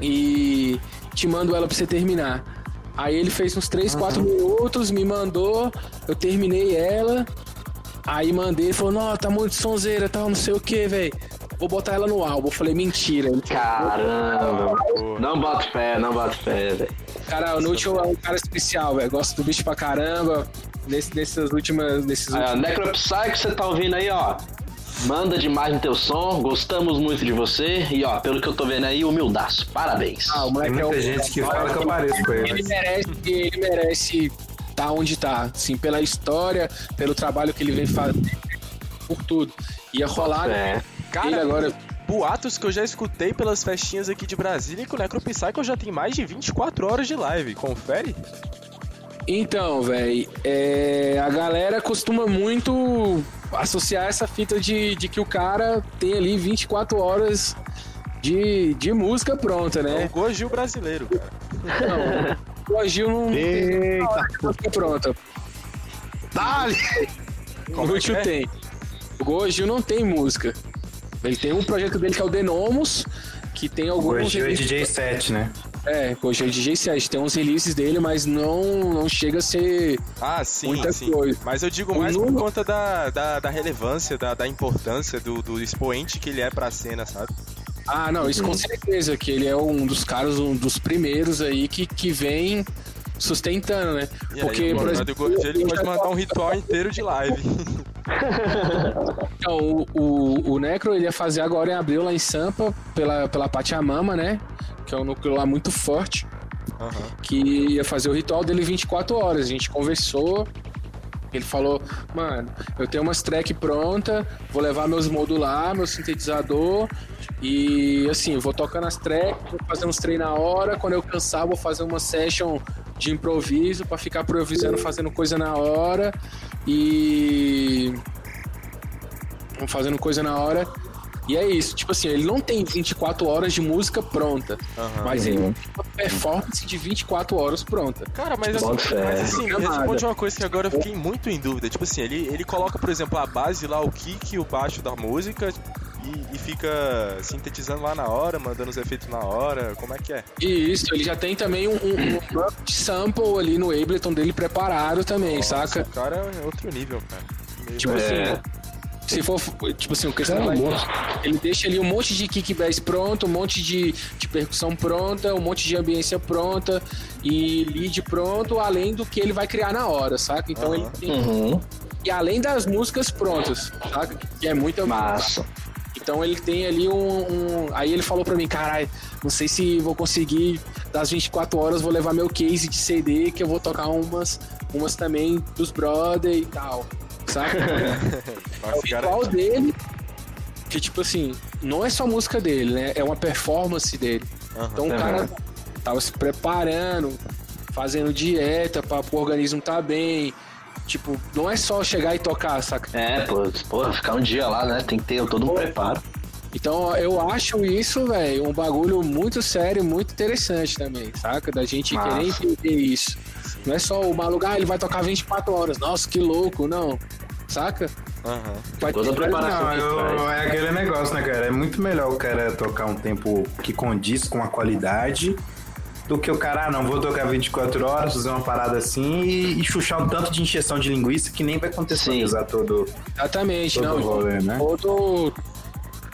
e te mando ela pra você terminar. Aí ele fez uns 3, 4 minutos, me mandou, eu terminei ela. Aí mandei, ele falou, não, tá muito sonzeira, tal, não sei o que, velho. Vou botar ela no álbum. Eu falei, mentira. Ele falou, Caramba. Não boto fé, não boto fé, velho. Cara, o Nútil é um cara especial, velho. Gosto do bicho pra caramba. Nesse, nessas últimas. Nesses Ah, últimos... Necropsy que você tá ouvindo aí, ó. Manda demais no teu som, gostamos muito de você. E ó, pelo que eu tô vendo aí, humildaço. Parabéns. Ah, o Tem moleque é muita um- gente que fala que eu pareço com ele. Ele merece, ele merece tá onde tá, assim, pela história, pelo trabalho que ele vem fazendo, por tudo. Ia rolar É. Cara, ele agora. boatos que eu já escutei pelas festinhas aqui de Brasília que o Necropsycho já tem mais de 24 horas de live. Confere? Então, velho, é, a galera costuma muito associar essa fita de, de que o cara tem ali 24 horas de, de música pronta, É o né? Gojil brasileiro, cara. Não, o Gil não tem Eita. música pronta. Dale! O Gil é? tem. O Gojil não tem música. Ele tem um projeto dele que é o Denomos, que tem O alguns. Gojil é DJ 7, né? É, Gojil é DJ 7. Tem uns releases dele, mas não, não chega a ser. Ah, sim, Muita sim. coisa. Mas eu digo O mais por conta da, da, da relevância, da, da importância, do, do expoente que ele é pra cena, sabe? Ah, não, isso com certeza, que ele é um dos caras, um dos primeiros aí que, que vem sustentando, né? E Porque, aí, o por exemplo, ele pode mandar um ritual inteiro de live. Então, o, o, o Necro ele ia fazer agora em abril lá em Sampa, pela, pela Pachamama, né? Que é um núcleo lá muito forte. Aham. Que ia fazer o ritual dele 24 horas. A gente conversou. Ele falou, mano, eu tenho umas track pronta, vou levar meus modular, meu sintetizador. E assim, vou tocando as tracks, vou fazendo uns treinos na hora. Quando eu cansar, vou fazer uma session de improviso pra ficar improvisando, fazendo coisa na hora. E fazendo coisa na hora. E é isso, tipo assim, ele não tem 24 horas de música pronta, Aham. mas ele tem uma performance de 24 horas pronta. Cara, mas assim, Bota fé. mas assim, me Nada. responde uma coisa que agora eu fiquei muito em dúvida. Tipo assim, ele, ele coloca, por exemplo, a base lá, o kick e o baixo da música e, e fica sintetizando lá na hora, mandando os efeitos na hora. Como é que é? E isso, ele já tem também um, um, um sample ali no Ableton dele preparado também, Nossa, saca? O cara é outro nível, cara. Meio- Tipo assim, se for, tipo assim, o vai- monstro. ele deixa ali um monte de kick bass pronto, um monte de, de percussão pronta, um monte de ambiência pronta e lead pronto, além do que ele vai criar na hora, saca? Então Aham. ele tem Uhum. E além das músicas prontas, saca? Que é muita Massa. Então ele tem ali um, um- Aí ele falou pra mim, caralho, não sei se vou conseguir, das 24 horas, vou levar meu case de CD, que eu vou tocar umas, umas também dos brother e tal. Saca? É o ritual dele. Que tipo assim, não é só música dele, né? É uma performance dele. Aham. Então o cara tava se preparando, fazendo dieta para o organismo tá bem. Tipo, não é só chegar e tocar, saca? É, pô, porra, ficar um dia lá, né? Tem que ter todo um preparo. Então eu acho isso, velho, um bagulho muito sério, muito interessante também, saca? Da gente Massa. querer entender isso. Não é só o maluco, ah, ele vai tocar 24 horas. Nossa, que louco, não. Saca? Aham. Vai Toda a preparação. Não, eu- é aquele negócio, né, cara? É muito melhor o cara tocar um tempo que condiz com a qualidade do que o cara, ah, não, vou tocar 24 horas, fazer uma parada assim e, e chuchar um tanto de encheção de linguiça que nem vai contextualizar todo, Exatamente, todo não. rolê, né? todo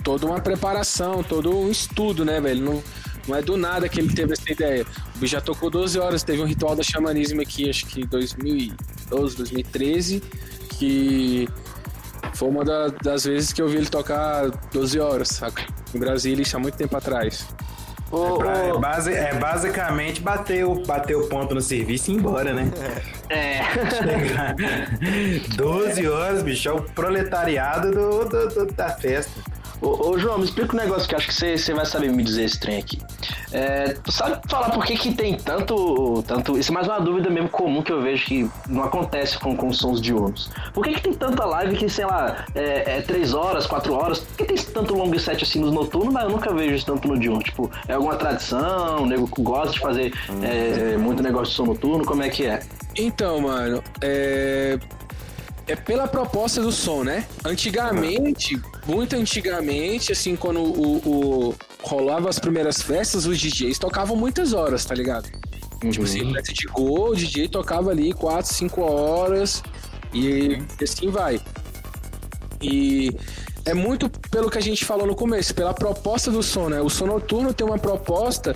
toda uma preparação, todo um estudo, né, velho? Não, não é do nada que ele teve essa ideia. O bicho já tocou 12 horas, teve um ritual da xamanismo aqui, acho que 2012, 2013, que foi uma da- das vezes que eu vi ele tocar 12 horas, saca? Em Brasília, isso há muito tempo atrás. Ô, Pra- é, base- é basicamente bater o, bater o ponto no serviço e ir embora, né? é. 12 horas, bicho, é o proletariado do, do- do- da festa. Ô, ô, João, me explica um negócio que acho que você, vai saber me dizer esse trem aqui. É, tu sabe falar por que, que tem tanto, tanto. Isso é mais uma dúvida mesmo comum que eu vejo que não acontece com, com sons diurnos. Por que, que tem tanta live que, sei lá, é, é 3 horas, 4 horas? Por que tem tanto long set assim nos noturnos, mas eu nunca vejo isso tanto no diurno? Tipo, é alguma tradição? O nego gosta de fazer é, muito negócio de som noturno? Como é que é? Então, mano, é. É pela proposta do som, né? Antigamente, muito antigamente, assim, quando o, o- rolava as primeiras festas, os DJs tocavam muitas horas, tá ligado? Tipo assim, festa de gol, o DJ tocava ali 4, 5 horas e assim vai. E é muito pelo que a gente falou no começo, pela proposta do som, né? O som noturno tem uma proposta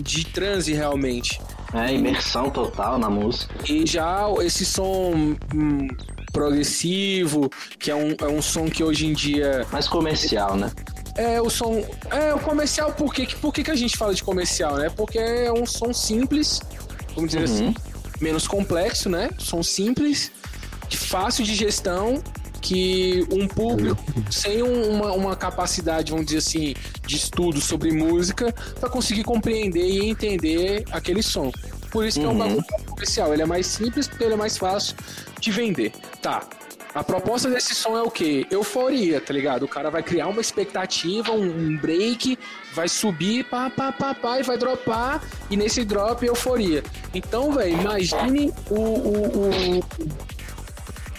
de transe realmente. É, imersão total na música. E já esse som hum, progressivo, que é um, é um som que hoje em dia Mais comercial, né? é o som. É o comercial, por que, por que, que a gente fala de comercial, né? Porque é um som simples, vamos dizer assim, menos complexo, né? Som simples, de fácil de gestão, que um público sem um- uma, uma capacidade, vamos dizer assim, de estudo sobre música, vai conseguir compreender e entender aquele som. Por isso que é um bagulho comercial. Ele é mais simples porque ele é mais fácil de vender. Tá. A proposta desse som é o quê? Euforia, tá ligado? O cara vai criar uma expectativa, um, um break, vai subir, pá, pá, pá, pá, e vai dropar, e nesse drop, euforia. Então, velho, imagine o, o, o,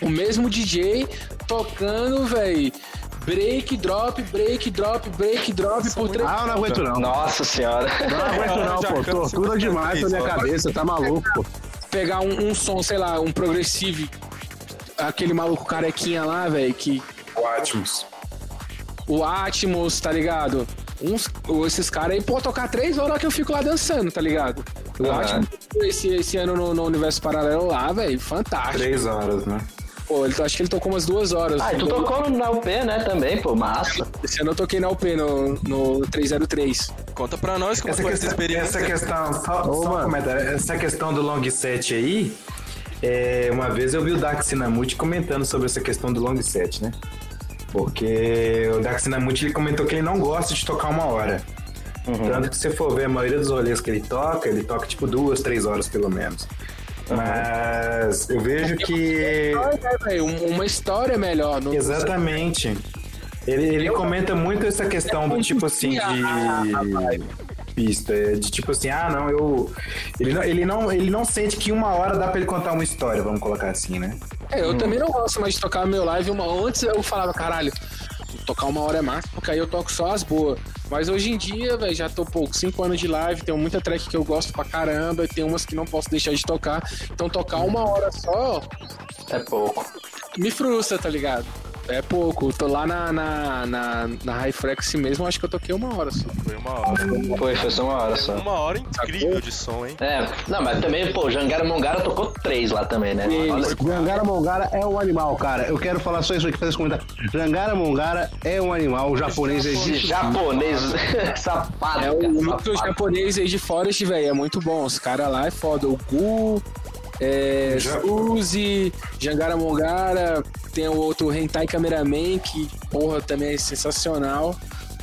o mesmo DJ tocando, velho, break, drop, break, drop, break, drop por três. Ah, eu não aguento não. Nossa senhora. Não aguento não, pô. Tortura demais na minha cabeça, tá maluco, pô. Pegar um, um som, sei lá, um progressivo, aquele maluco carequinha lá, velho, que O Atmos. o Atmos, tá ligado? uns, esses caras aí, pô, tocar três horas que eu fico lá dançando, tá ligado? Eu acho esse, esse ano no, no Universo Paralelo lá, velho, fantástico. Três horas, né? Pô, ele, acho que ele tocou umas duas horas. Ah, e tu tocou no- na UP, né, também, pô, massa. Esse ano eu toquei na UP, no, no 303. Conta pra nós como Essa foi essa questão, experiência. essa questão, só, Ô, só um. Essa questão do long set aí, é, uma vez eu vi o Dark Sinamute comentando sobre essa questão do long set, né? Porque o Dark Sinamute ele comentou que ele não gosta de tocar uma hora. Tanto que se você for ver a maioria dos rolês que ele toca, ele toca tipo duas, três horas pelo menos. Mas eu vejo que É, um- uma história melhor. No, Exatamente. Ele, ele comenta muito essa questão do tipo assim de pista, é, de tipo assim, ah, não, eu ele não, ele não ele não sente que uma hora dá pra ele contar uma história, vamos colocar assim, né? É, eu também não gosto mais de tocar meu live uma. Antes eu falava, caralho, tocar uma hora é massa, porque aí eu toco só as boas. Mas hoje em dia, velho, já tô pouco, cinco anos de live, tenho muita track que eu gosto pra caramba, e tem umas que não posso deixar de tocar. Então tocar uma hora só É pouco. me frustra, tá ligado? É pouco. Tô lá na, na, na, na High Frequency mesmo, acho que eu toquei uma hora só. Foi uma hora. Foi, foi só uma hora só. Uma hora incrível de som, hein? É, não, mas também, pô, Jangara Mongara tocou três lá também, né? Olha, Jangara Mongara é um animal, cara. Eu quero falar só isso aqui, fazer esse comentário. Jangara Mongara é um animal, o japonês esse existe. japonês safado. É o núcleo japonês aí de Forest, velho, é muito bom. Os caras lá é foda. O Gu, é, Já- Suzy, Jangara Mongara, tem o outro Hentai Cameraman, que, porra, também é sensacional.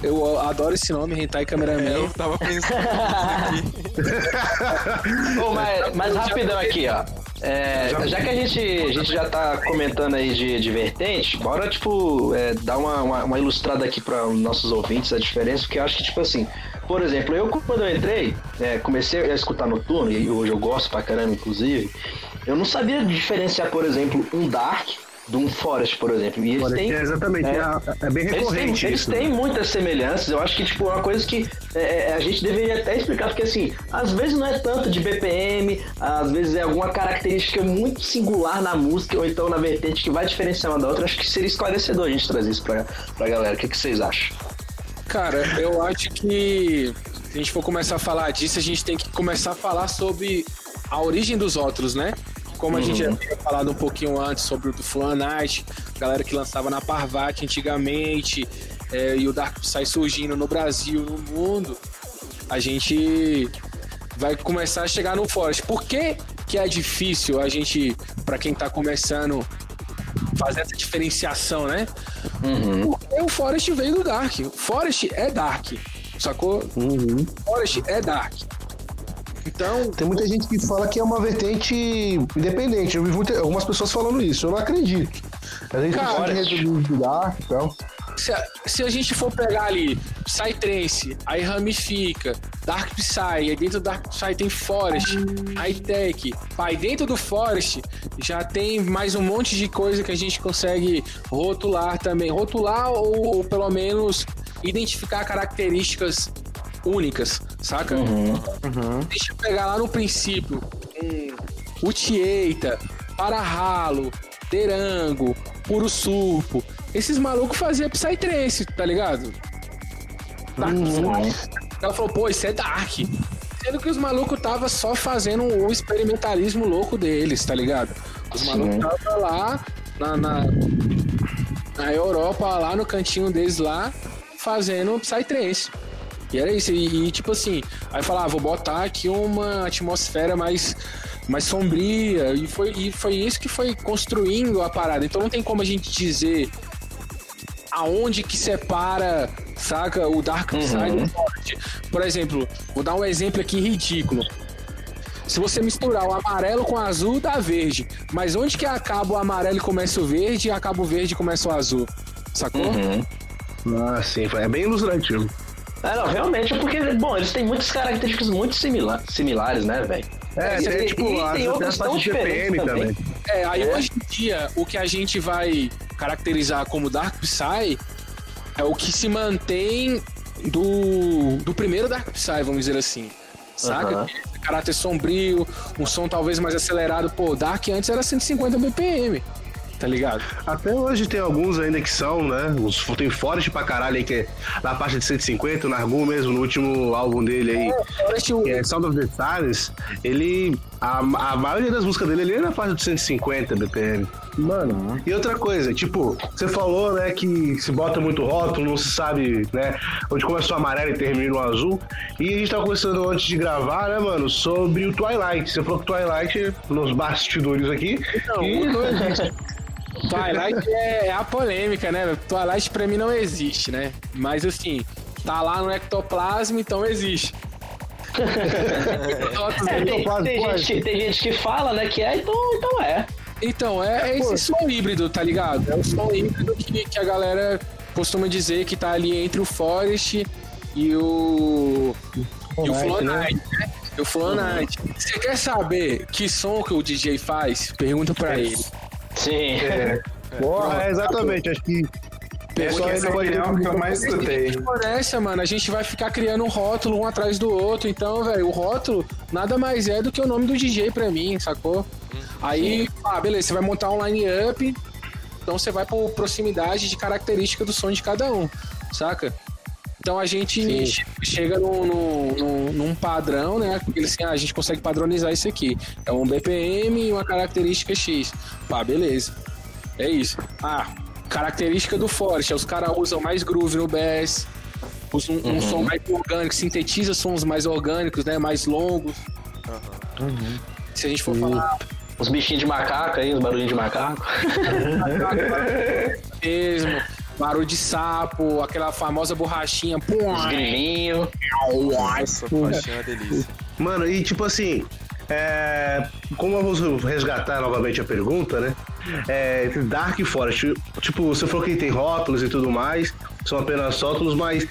Eu adoro esse nome, Hentai É, Cameraman. eu tava pensando aqui. Pô, mas, mas rapidão aqui, ó. É, já que a gente, a gente já tá comentando aí de, de vertente, bora, tipo, é, dar uma, uma, uma ilustrada aqui para os nossos ouvintes a diferença, porque eu acho que, tipo assim, por exemplo, eu quando eu entrei, é, comecei a escutar noturno, e hoje eu gosto pra caramba, inclusive, eu não sabia diferenciar, por exemplo, um Dark de um Forest, por exemplo. E eles Olha, têm, é exatamente, é, é, é bem eles têm, recorrente eles têm muitas semelhanças. Eu acho que tipo, é uma coisa que é, é, a gente deveria até explicar, porque assim, às vezes não é tanto de BPM, às vezes é alguma característica muito singular na música, ou então na vertente que vai diferenciar uma da outra. Acho que seria esclarecedor a gente trazer isso pra, pra galera. O que, que vocês acham? Cara, eu acho que se a gente for começar a falar disso, a gente tem que começar a falar sobre a origem dos outros, né? Como a gente já tinha falado um pouquinho antes sobre o do Flan Night, galera que lançava na Parvat antigamente, é, e o Dark Psy surgindo no Brasil, no mundo, a gente vai começar a chegar no Forest. Por que, que é difícil a gente, pra quem tá começando, fazer essa diferenciação, né? Porque o Forest veio do Dark. O Forest é Dark. Sacou? Uhum. Forest é Dark. Então, Tem muita gente que fala que é uma vertente independente. Eu vi muita- algumas pessoas falando isso. Eu não acredito. A gente Cara, pode reduzir Dark e tal. se a, se a gente for pegar ali Psytrance, aí ramifica, Dark Psy, aí dentro do Dark Psy tem Forest, High Tech, aí dentro do Forest já tem mais um monte de coisa que a gente consegue rotular também. Rotular ou, ou pelo menos identificar características únicas, saca? Deixa eu pegar lá no princípio um Utieita, Para-Ralo, Terango, Puro Surpo. Esses malucos faziam Psytrance, tá ligado? Dark Psy. Ela falou, pô, isso é Dark. Sendo que os malucos tava só fazendo o experimentalismo louco deles, tá ligado? Os malucos tava lá na, na, na Europa, lá no cantinho deles lá, fazendo Psytrance. E era isso, e, e, tipo assim, aí falar, ah, vou botar aqui uma atmosfera mais, mais sombria, e foi, e foi isso que foi construindo a parada. Então não tem como a gente dizer aonde que separa, saca, o Dark Side do Forest. Por exemplo, vou dar um exemplo aqui ridículo. Se você misturar o amarelo com o azul, dá verde. Mas onde que acaba o amarelo e começa o verde e acaba o verde e começa o azul? Sacou? Ah, sim. É bem ilustrativo. É, não, realmente é porque, bom, eles têm muitas características muito simila similares, né, velho? É, E- tem, tipo, e as tem outras tão de GPM também. também. É, aí É. hoje em dia, o que a gente vai caracterizar como Dark Psy é o que se mantém do, do primeiro Dark Psy, vamos dizer assim. Saca? Esse Caráter sombrio, um som talvez mais acelerado. Pô, Dark antes era 150 BPM. Tá ligado? Até hoje tem alguns ainda que são, né? Os, tem Forest pra caralho aí, que é na parte de 150, o Nargu mesmo, no último álbum dele aí, Forest, o- que é Sound of the Silence, ele. A, a maioria das músicas dele ali é na faixa de 150 BPM. Mano, e outra coisa, tipo, você falou, né, que se bota muito rótulo, não se sabe, né, onde começou o amarelo e termina no azul. E a gente tava conversando antes de gravar, né, mano, sobre o Twilight. Você falou que o Twilight, nos bastidores aqui, que não existe. Twilight é, é a polêmica, né? Twilight pra mim não existe, né? Mas assim, tá lá no ectoplasma, então existe. É, tem, tem gente, que- tem gente que fala, né, que é, então, então é. Então, é, é esse som híbrido, tá ligado? É o som híbrido que, que a galera costuma dizer que tá ali entre o Forest e o. e o Flow Night, né? E o Flow Night. Você quer saber que som que o DJ faz? Pergunta pra ele. Sim. Porra, é, exatamente, acho que. Essa é a opinião que eu mais escutei. Mano, a gente vai ficar criando um rótulo um atrás do outro. Então, velho, o rótulo nada mais é do que o nome do DJ pra mim, sacou? Aí, ah, beleza, você vai montar um line-up. Então você vai por proximidade de característica do som de cada um, saca? Então a gente che- chega num, num- num- padrão, né? Porque assim, ah, a gente consegue padronizar isso aqui. É um BPM e uma característica X. Pá, beleza. É isso. Ah, característica do Forest. Os caras usam mais groove no bass. Usam um, um som mais orgânico, sintetiza sons mais orgânicos, né? Mais longos. Se a gente for falar Os bichinhos de macaco aí, os barulhinhos de macaco. mesmo, barulho de sapo, aquela famosa borrachinha. Pum, Os grilinhos. Faixinha é uma delícia. Mano, e tipo assim, é, como eu vou resgatar novamente a pergunta, né? É, Dark e Forest, tipo, você falou que tem rótulos e tudo mais, são apenas rótulos, mas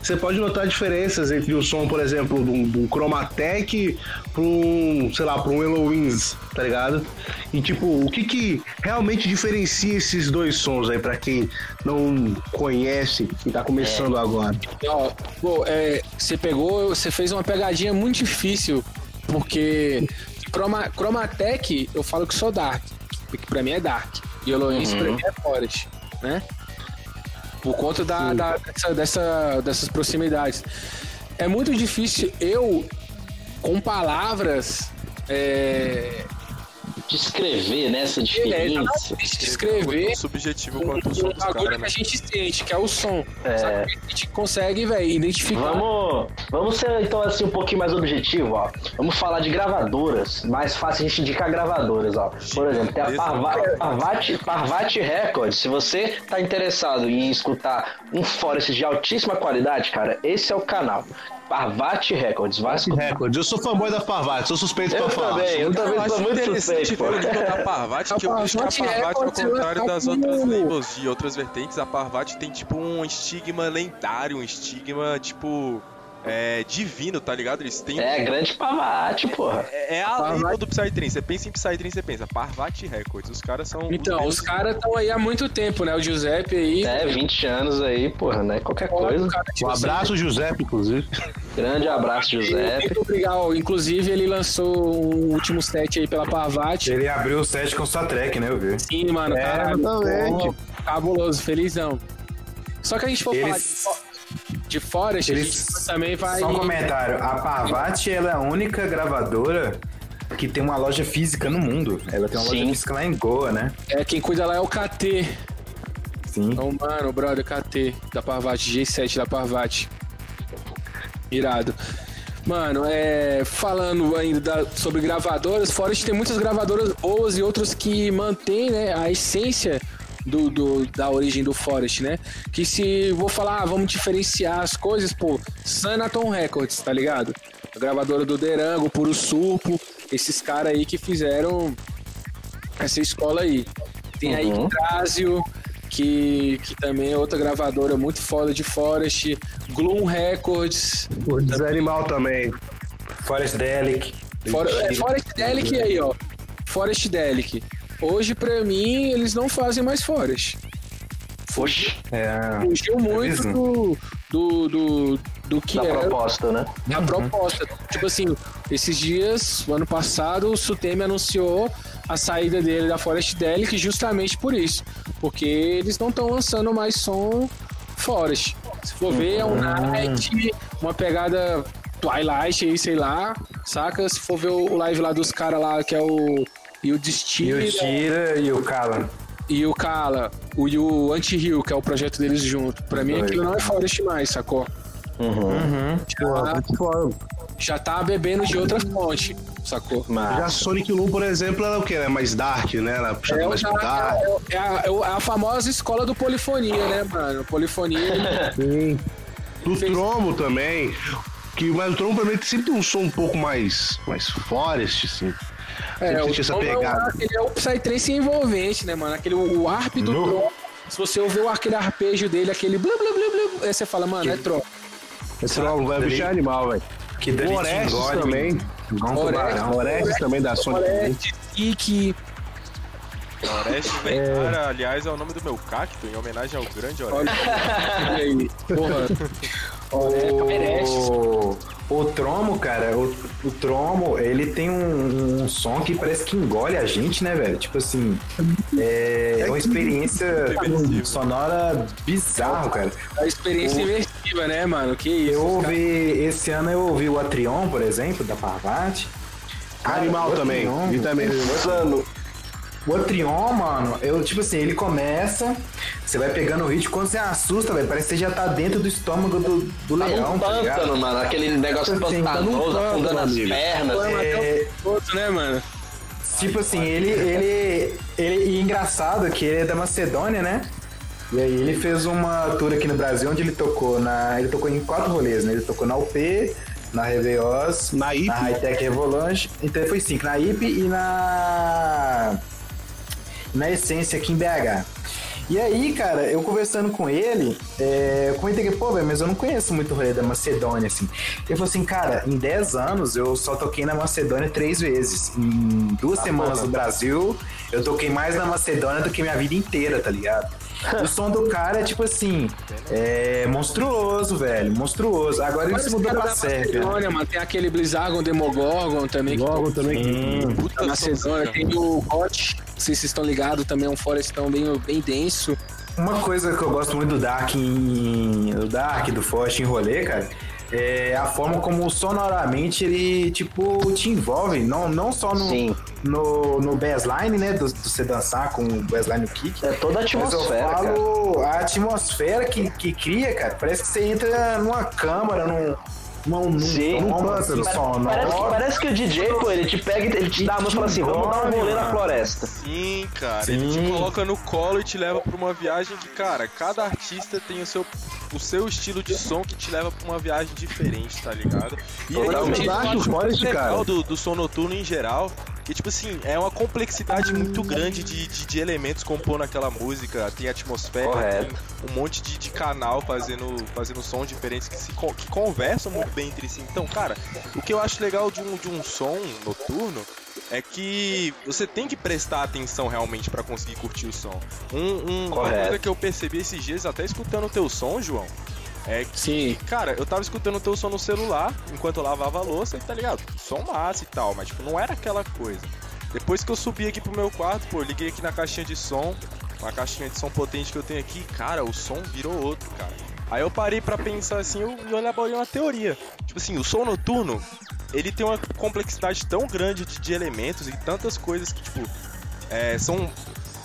você pode notar diferenças entre o som, por exemplo, de um, de um Chromatech para um, sei lá, para um Eloise, tá ligado? E tipo, o que que realmente diferencia esses dois sons aí pra quem não conhece e tá começando agora? Ó, pô, é, você pegou, você fez uma pegadinha muito difícil, porque Chroma, Chromatech, eu falo que sou Dark, que pra mim é Dark, e Eloise pra mim é Forest, né? Por conta da, da- dessa, dessa- dessas proximidades. É muito difícil eu, com palavras, é, Descrever, né, essa é, diferença. descrever Tão subjetivo quanto o som dos caras, que né? a gente sente, que é o som. É. Sabe? A gente consegue, velho, identificar. Vamos, vamos ser então assim um pouquinho mais objetivo, ó. Vamos falar de gravadoras. Mais fácil a gente indicar gravadoras, ó. Por exemplo, tem a Parva- Parvati, Parvati Records. Se você tá interessado em escutar um Forest de altíssima qualidade, cara, esse é o canal. Parvati Records. Escutar. Records. Eu sou fanboy da Parvati, sou suspeito Eu pra falar. também, eu Eu também acho sou muito interessante suspeito, ver pô. da Parvati, que eu A vejo que a Parvati ao contrário das outras labels de outras vertentes, a Parvati tem tipo um estigma lendário, um estigma tipo é, divino, tá ligado? Eles têm É, grande Parvati, porra. É, é a Parvati- label do Psytrance. Você pensa em Psytrance, você pensa Parvati Records. Os caras são. Então, menos- os caras estão aí há muito tempo, né? O Giuseppe aí. É, 20 anos aí, porra, né? Qualquer coisa. Cara, tipo Um abraço, Giuseppe, inclusive. Grande abraço, assim, José. Muito obrigado. Inclusive, ele lançou o último set aí pela Parvati. Ele abriu o set com sua track, né, eu vi. Sim, mano, caralho. exatamente. pô, Cabuloso, felizão. Só que a gente for falar de, Eles- fo- de Forest, a Eles- gente também vai. Só um comentário. A Parvati, ela é a única gravadora que tem uma loja física no mundo. Ela tem uma Sim. loja física lá em Goa, né? É, quem cuida lá é o KT. Sim. Então, mano, brother, KT da Parvati, G7 da Parvati. Irado. Mano, é, falando ainda da- sobre gravadoras, Forest tem muitas gravadoras boas e outras que mantêm né, a essência do, do- da origem do Forest, né? Que se vou falar, ah, vamos diferenciar as coisas, pô, Sanaton Records, tá ligado? A gravadora do Derango, Puro Surpo, esses caras aí que fizeram essa escola aí. Tem aí Uhum. Grásio, que, que também é outra gravadora muito foda de Forest, Gloom Records, O Desanimal também. Forest Delic. For, é, Forest Delic aí, ó. Forest Delic. Hoje, pra mim, eles não fazem mais Forest. Oxi, É. Fugiu muito do, do, do, do que da era proposta, né? a proposta. Tipo assim, esses dias, o ano passado, o Sutemi anunciou a saída dele da Forest Delic justamente por isso. Porque eles não estão lançando mais som Forest. Se for ver, é um Night, uma pegada Twilight aí, sei lá, saca? Se for ver o live lá dos caras lá, que é o. E o E Destino o Tira e o Kala. e o Kala, o, e o Anti-Hill, que é o projeto deles junto. Pra mim aquilo não é né? Forest mais, sacou? Uhum. Já, Foda. já tá bebendo de outra fonte, sacou? Já Sonic Loom, por exemplo, é o que? É mais dark, né? Ela puxa É, mais da- pro dark. é, a, é a famosa escola do polifonia, né, mano? Polifonia. Sim. Do Tromo também. Que, mas o Tromo pra mim sempre tem um som um pouco mais, mais forest, assim. É, Sempre o essa Tron é o- pegada. Ele é o Psytrance envolvente, né, mano? Aquele, o harp do No. Tron. Se você ouvir o- aquele arpejo dele, aquele blu blu blu blu, aí você fala, mano, é Tron. Esse Tromo, velho, bicho é animal, velho. Que O te Orestes também. igual um Orestes. O Orestes também da Oreste Ventura, aliás, é o nome do meu cacto, em homenagem ao grande Oreste. olha aí. Porra. O, o Tromo, cara, o, o Tromo, ele tem um, um som que parece que engole a gente, né, velho? Tipo assim, é, é uma experiência Imersivo. sonora bizarro, cara. A experiência O- imersiva, né, mano? Que isso. Eu ouvi, esse ano eu ouvi o Atrion, por exemplo, da Parvati. Animal também. Atrion- E também. O Atrion, mano, eu, tipo assim, ele começa, você vai pegando o ritmo, quando você assusta, velho, parece que você já tá dentro do estômago do, do Tá leão, num tá ligado? pântano, mano. Aquele negócio Assim, tá pantanoso, pântano, afundando as amigo. pernas. É, Outro, né, mano? tipo assim, ele, ele, ele, e engraçado que ele é da Macedônia, né? E aí ele fez uma tour aqui no Brasil, onde ele tocou na, ele tocou em quatro rolês, né? Ele tocou na UP, na Reveos, Na IP. na Hightech Revolanche, então foi cinco, na IP e na na Essência aqui em BH. E aí, cara, eu conversando com ele, é, eu comentei que, pô, velho, mas eu não conheço muito o rolê da Macedônia, assim. Ele falou assim, cara, em 10 anos eu só toquei na Macedônia três vezes. Em duas semanas no Brasil, eu toquei mais na Macedônia do que minha vida inteira, tá ligado? O som do cara é tipo assim, é monstruoso, velho, monstruoso. Agora ele se mudou Cara pra Sérvia. Macedônia, mano. Tem aquele Blizzargon Demogorgon também. que Logo também. Hum, Puta Macedônia, tem o Hot, não sei se vocês estão ligados, também é um forestão bem, bem denso. Uma coisa que eu gosto muito do Dark em, do Dark, do Forte em rolê, cara, é a forma como sonoramente ele, tipo, te envolve, não, não só no, Sim. no, no bassline, né, do, do você dançar com o bassline no kick, É toda a mas eu atmosfera, cara. falo a atmosfera que, que cria, cara, parece que você entra numa câmara, num, num, num, Sim. assim, pântano. sonoro. Parece que, parece que o DJ, pô, ele te pega e ele te dá a mão e fala assim, vamos dar um rolê na floresta. Sim, cara. Ele te Sim. coloca no colo e te leva pra uma viagem que, cara, cada artista tem o seu, o seu estilo de som que te leva pra uma viagem diferente, tá ligado? E aí, Totalmente. eu Acho legal do, do som noturno em geral. Que, tipo assim, é uma complexidade muito grande de, de, de elementos compondo aquela música. Tem atmosfera, Correto. tem um monte de, de canal fazendo, fazendo sons diferentes que, se, que conversam muito bem entre si. Então, cara, o que eu acho legal de um, de um som noturno é que você tem que prestar atenção realmente pra conseguir curtir o som. Um, um- uma coisa que eu percebi esses dias, até escutando o teu som, João, é que, Sim. cara, eu tava escutando o teu som no celular enquanto eu lavava a louça e tá ligado? Som massa e tal, mas tipo, não era aquela coisa. Depois que eu subi aqui pro meu quarto, pô, eu liguei aqui na caixinha de som, uma caixinha de som potente que eu tenho aqui, cara, o som virou outro, cara. Aí eu parei pra pensar assim eu- e olhar olhar uma teoria. Tipo assim, o som noturno, ele tem uma complexidade tão grande de, de elementos e tantas coisas que, tipo, é, são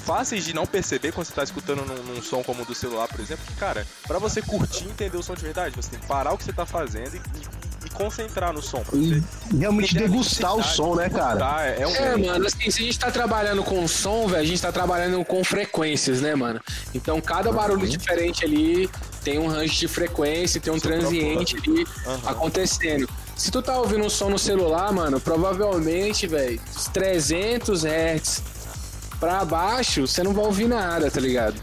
fáceis de não perceber quando você tá escutando num, num som como o do celular, por exemplo, que, cara, pra você curtir e entender o som de verdade, você tem que parar o que você tá fazendo e, e- e concentrar no som. E realmente degustar o som, né, cara? É, é um É, mano, assim, se a gente tá trabalhando com som, velho, a gente tá trabalhando com frequências, né, mano? Então cada barulho diferente ali tem um range de frequência, tem um transiente ali acontecendo. Se tu tá ouvindo um som no celular, mano, provavelmente, velho, dos 300 Hz pra baixo, você não vai ouvir nada, tá ligado?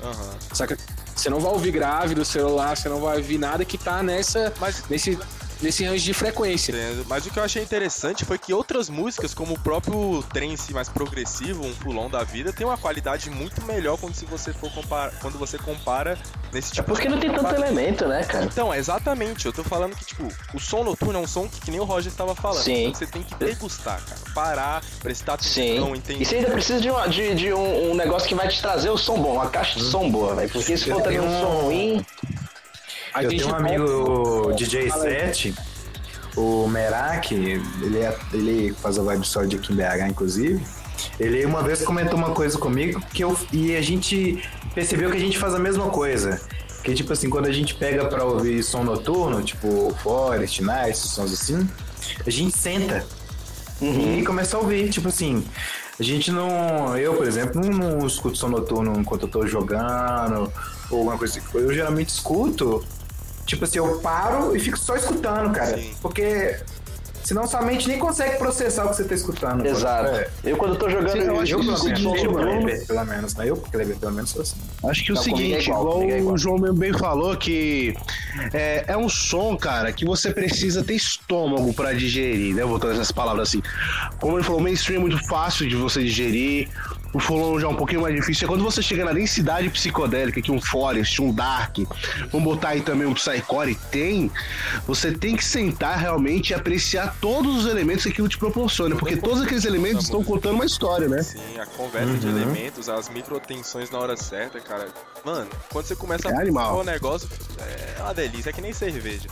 Saca? Você não vai ouvir grave do celular, você não vai ouvir nada que tá nessa, Mas nesse nesse range de frequência. Entendo. Mas o que eu achei interessante foi que outras músicas, como o próprio trance mais progressivo, um pulão da vida, tem uma qualidade muito melhor quando, se você for compara, quando você compara nesse É tipo porque de não tem tanto elemento, né, cara? Então, é exatamente. Eu tô falando que, tipo, o som noturno é um som que, que nem o Roger estava falando. Sim. Então você tem que degustar, cara. Parar, prestar Sim. atenção, entender. E você ainda precisa de, uma- de, de um, um negócio que vai te trazer o som bom, uma caixa de som boa, velho. Porque se for também um- som ruim. Aí Eu tem tenho um amigo DJ 7, o Merak, ele, é, ele faz a vibe só de aqui em BH, inclusive. Ele uma vez comentou uma coisa comigo que eu, e a gente percebeu que a gente faz a mesma coisa. Que tipo assim, quando a gente pega pra ouvir som noturno, tipo Forest, Night, sons assim, a gente senta e começa a ouvir, tipo assim. A gente não. Eu, por exemplo, não, não escuto som noturno enquanto eu tô jogando ou alguma coisa assim. Eu geralmente escuto Tipo assim, eu paro e fico só escutando, cara. Sim. Porque senão sua mente nem consegue processar o que você tá escutando. Exato. É. Eu quando eu tô jogando, Sim, eu eu, acho que pelo o menos, seguinte, eu, Kleber, pelo menos, né? Eu, Kleber, pelo menos, sou assim. Acho que o Não, comigo é seguinte, igual, igual, é igual. o João mesmo bem falou, que é, é um som, cara, que você precisa ter estômago pra digerir, né? Voltando essas palavras assim. Como ele falou, o mainstream é muito fácil de você digerir. O follow já é um pouquinho mais difícil. É quando você chega na densidade psicodélica que um Forest, um Dark, vamos botar aí também um Psycore tem, você tem que sentar realmente e apreciar todos os elementos que aquilo te proporciona, porque todos aqueles elementos estão contando uma história, né? Sim, a conversa de elementos, as microtensões na hora certa, cara. Mano, quando você começa É a animal. o negócio, é uma delícia, é que nem cerveja.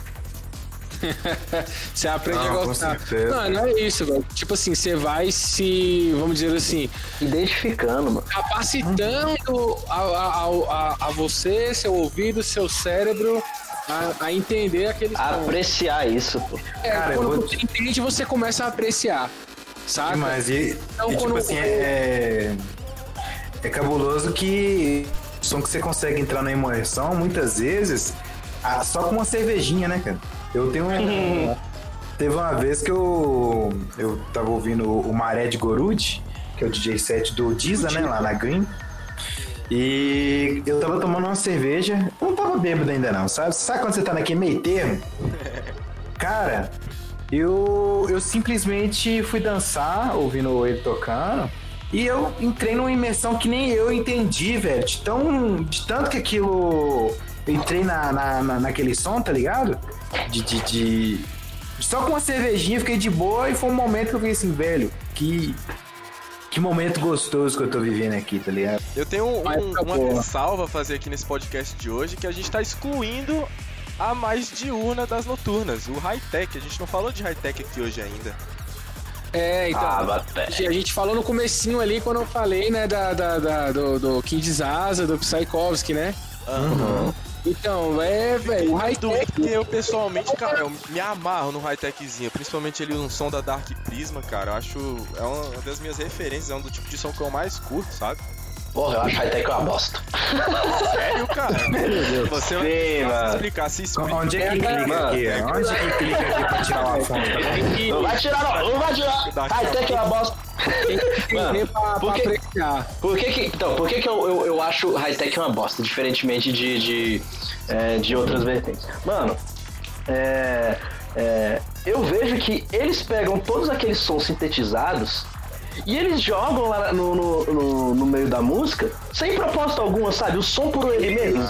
Você aprende Não, a com gostar. certeza. Mano, é isso, velho. Tipo assim, você vai se, vamos dizer assim, identificando, mano. capacitando a, a, a, a você, seu ouvido, seu cérebro a, a entender aquele som. Apreciar isso, pô. É, Cara, quando vou você entende, você começa a apreciar. Saca? Mas e, Então, e, tipo quando- assim, é. É cabuloso que o som que você consegue entrar na imersão, muitas vezes, ah, só com uma cervejinha, né, cara? Eu tenho um. Teve uma vez que eu. Eu tava ouvindo o Maré de Gorude, que é o DJ set do Diza, né, lá na Green. E eu tava tomando uma cerveja. Eu não tava bêbado ainda, não, sabe? Sabe quando você tá naquele meio termo? Cara, eu, eu simplesmente fui dançar, ouvindo ele tocando, e eu entrei numa imersão que nem eu entendi, velho. De, tão, de tanto que aquilo. Eu entrei na, na, na- naquele som, tá ligado? De, de, de- Só com uma cervejinha, fiquei de boa e foi um momento que eu fiquei assim, velho, que. Que momento gostoso que eu tô vivendo aqui, tá ligado? Eu tenho um- Mas tá uma boa. ressalva a fazer aqui nesse podcast de hoje, que a gente tá excluindo a mais diurna das noturnas, o high-tech. A gente não falou de high-tech aqui hoje ainda. É, então. Ah, a gente falou no comecinho ali, quando eu falei, né, da, da, da- do, do King Zaza, do Psykovski, né? Então, é, velho, o Mas do high-tech... que eu pessoalmente, cara, eu me amarro no high-techzinho, principalmente ali no som da Dark Prisma, cara. Eu acho. É uma das minhas referências, é um do tipo de som que eu mais curto, sabe? Porra, eu acho high-tech uma bosta. Sério, cara? Você vai Sim, precisar se mano. explicar, se explica. Onde é que clica Mano, aqui? Onde é que clica aqui pra tirar uma fonte? Não vai tirar, não, não vai tirar. High-tech é uma bosta. Pra, por que- apreciar. Por que que, então, por que que eu, eu, eu acho high-tech uma bosta, diferentemente de, de, é, de outras vertentes? Mano, é, é, eu vejo que eles pegam todos aqueles sons sintetizados e eles jogam lá no, no, no, no meio da música sem proposta alguma, sabe? O som por ele mesmo.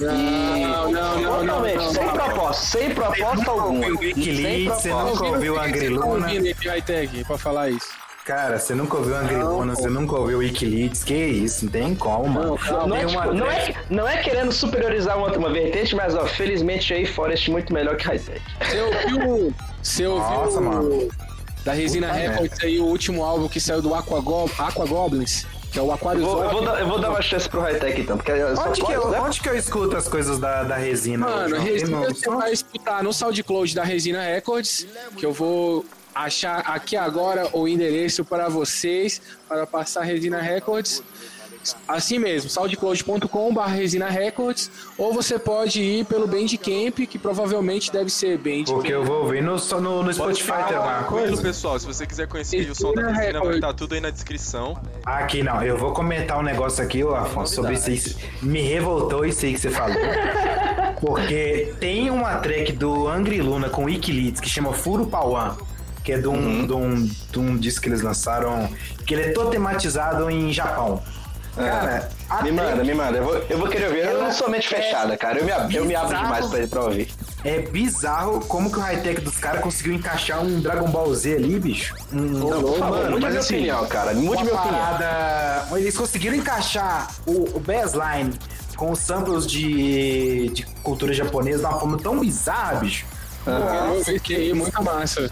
Não, não, não, não, Totalmente, não, sem não. proposta, sem proposta alguma. você proposta. nunca ouviu a Tá Griluna? ouvindo esse high-tech pra falar isso. Cara, você nunca ouviu a Griluna, você nunca ouviu o Wikileaks, que isso, não tem como, mano. Não é, Tem uma tipo, não, é, não é querendo superiorizar uma, uma vertente, mas ó, felizmente aí Forest muito melhor que high-tech. Você ouviu, você ouviu Nossa, mano. da Resina Puta Records aí o último álbum que saiu do Aqua, Go Aqua Goblins? Que é o Aquarius Eu vou, eu vou dar, eu vou dar uma chance pro high-tech então, porque são Onde que, eu, né? onde que eu escuto as coisas da, da resina? Mano? Tem Resina no- você vai escutar no SoundCloud da Resina Records, que eu vou achar aqui agora o endereço para vocês, para passar Resina Records. Assim mesmo, soundcloud.com.br Resina Records, ou você pode ir pelo Bandcamp, que provavelmente deve ser Bandcamp. Porque eu vou ouvir no, no, no Spotify, tem alguma coisa? pessoal. Se você quiser conhecer o som da Resina Resina, vai estar tudo aí na descrição. Aqui não, eu vou comentar um negócio aqui, ô Afonso, sobre isso. Me revoltou isso aí que você falou. Porque tem uma track do Angry Luna com Wikileaks que chama Furo Pauan, que é de um, Uhum. de, um, de um disco que eles lançaram, que ele é todo tematizado em Japão. Cara, a É. Me manda, me manda. Eu vou, eu vou querer ver. Eu não sou mente fechada, cara. Eu me, ab- eu me abro demais pra, pra ouvir. é bizarro como que o high-tech dos caras conseguiu encaixar um Dragon Ball Z ali, bicho. Um, Não, por favor, mano, mude mas minha assim, opinião, cara. Mude minha opinião. parada. Eles conseguiram encaixar o, o bassline com os samples de, de cultura japonesa de uma forma tão bizarra, bicho. Eu vi que aí, muita massa.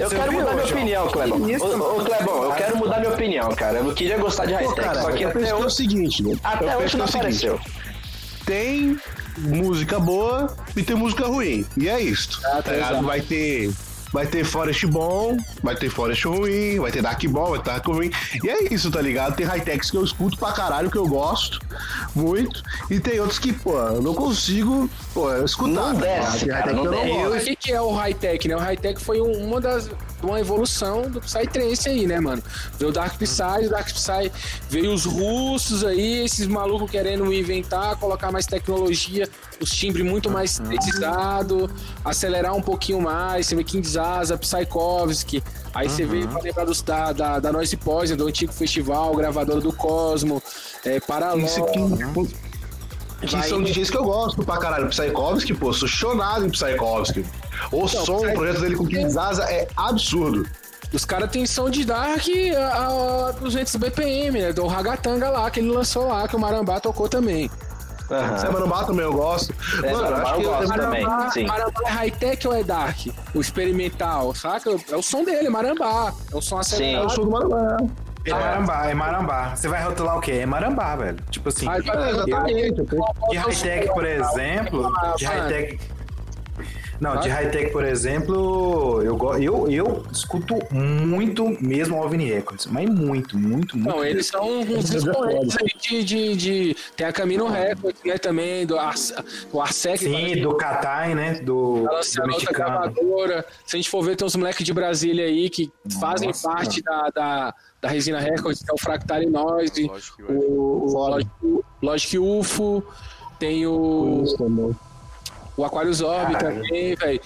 Eu quero mudar minha opinião, Clebão. Ô, Clebão, eu quero mudar minha opinião, cara. Eu queria gostar de high-tech, só que até que é o hoje, seguinte, né? até hoje não apareceu. tem música boa e tem música ruim. E é isso. Ah, tá, tá. Vai ter. Vai ter Forest bom, vai ter Forest ruim, vai ter Dark bom, vai ter Dark ruim. E é isso, tá ligado? Tem high-techs que eu escuto pra caralho, que eu gosto muito. E tem outros que, pô, eu não consigo pô, escutar. Não tá desce, cara, high-tech não que eu não desce. gosto. O que, que é o high-tech, né? O high-tech foi um- uma das uma evolução do Psytrance aí, né, mano? Veio o Dark Psy, o Dark Psy veio os russos aí, esses malucos querendo inventar, colocar mais tecnologia, os timbres muito mais sintetizados, acelerar um pouquinho mais. Você vê King Zaza, Psychovsky. Aí você vê, pra lembrar dos, da, da, da Noise Poison, do antigo festival, gravadora do Cosmo, é, Paraló. Isso aqui, que Vai são. DJs que eu gosto pra caralho. Psychovsky, pô, sou chonado em Psychovsky. O som, Psy- o projeto dele com King Zaza é absurdo. Os caras têm som de Dark a, a 200 BPM, né? Do Ragatanga lá, que ele lançou lá, que o Marambá tocou também. Aham. Seba também eu gosto. É, Marambá eu gosto é- também. Marambá, sim. Marambá é high-tech ou é Dark? O experimental, saca? É o som dele, Marambá. É o som É o acelerado. som do Marambá. É Marambá, é Marambá. Você vai rotular o quê? É Marambá, velho. Tipo assim. É, exatamente. De high-tech, por exemplo. De high-tech. Não, de high-tech, por exemplo, eu, eu, eu escuto muito mesmo o OVNI Records. Mas muito, muito, muito. Não, eles são uns expoentes aí de, de, de- Tem a Camino Records, né, também, do Ars, o Arsec. Sim, do Katai, né? Do, do mexicano. gravadora. Se a gente for ver, tem uns moleques de Brasília aí que fazem Nossa. parte da, da, da Resina Records, que é o Fractal Noise, que vai. o, o Foda. Logic, Logic UFO, tem o, o Aquarius Orb também, velho.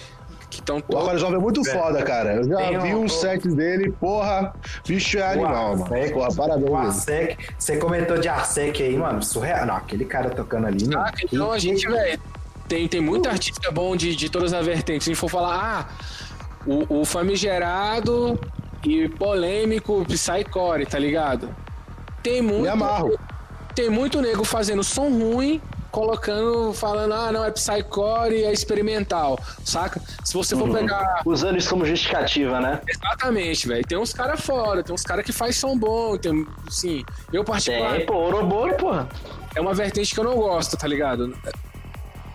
Que estão O Love é muito foda, cara. Eu já Tem vi um- um set dele, porra, bicho é animal, mano. Arsec, Porra, O parabéns. Arsec, você comentou de Arsec aí, mano, surreal. Não, aquele cara tocando ali, mano. Saca? Então a gente, velho, tem, tem muito artista bom de, de todas as vertentes. Se a gente for falar, ah, o, o famigerado e polêmico Psycore, tá ligado? Tem muito. Me amarro. Tem muito nego fazendo som ruim, colocando, falando, ah, não, é Psycore, é experimental, saca? Se você for pegar. Usando isso como justificativa, né? Exatamente, velho. Tem uns caras fora, tem uns caras que faz som bom, tem, sim. Eu, particularmente, Tem, pô, Ouroboro, porra. é uma vertente que eu não gosto, tá ligado?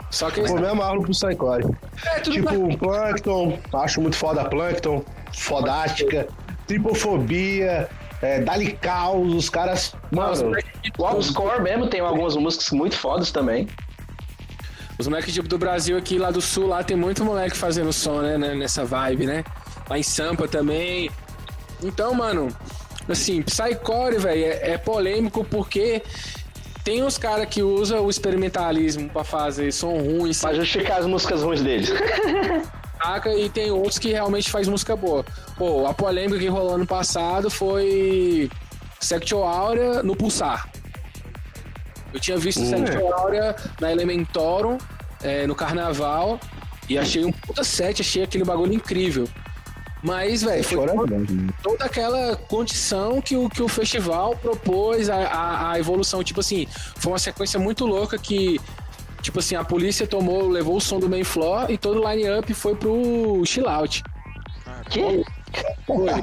Só que. Pô, me amarro pro Psycore. É, tudo Tipo, bem. Plankton, acho muito foda Plankton, fodástica, tripofobia, é, Dali Caos, os caras. Os Mano, moleques O Outscore mesmo tem algumas músicas muito fodas também. Os moleques tipo, do Brasil aqui, lá do sul, lá tem muito moleque fazendo som, né, né, Nessa vibe, né? Lá em Sampa também. Então, mano, assim, Psycore, velho, é, é polêmico porque tem uns caras que usam o experimentalismo pra fazer som ruim, Pra justificar as músicas ruins deles. saca? E tem outros que realmente faz música boa. Pô, a polêmica que rolou ano passado foi Sexual Aura no Pulsar. Eu tinha visto Sexual Aura na Elementorum, é, no carnaval, e achei um puta set, achei aquele bagulho incrível. Mas, velho, foi chora toda, mesmo. toda aquela condição que o, que o festival propôs, a, a, a evolução. Tipo assim, foi uma sequência muito louca que, tipo assim, a polícia tomou, levou o som do main floor e todo o line-up foi pro chill out. Que? Foi.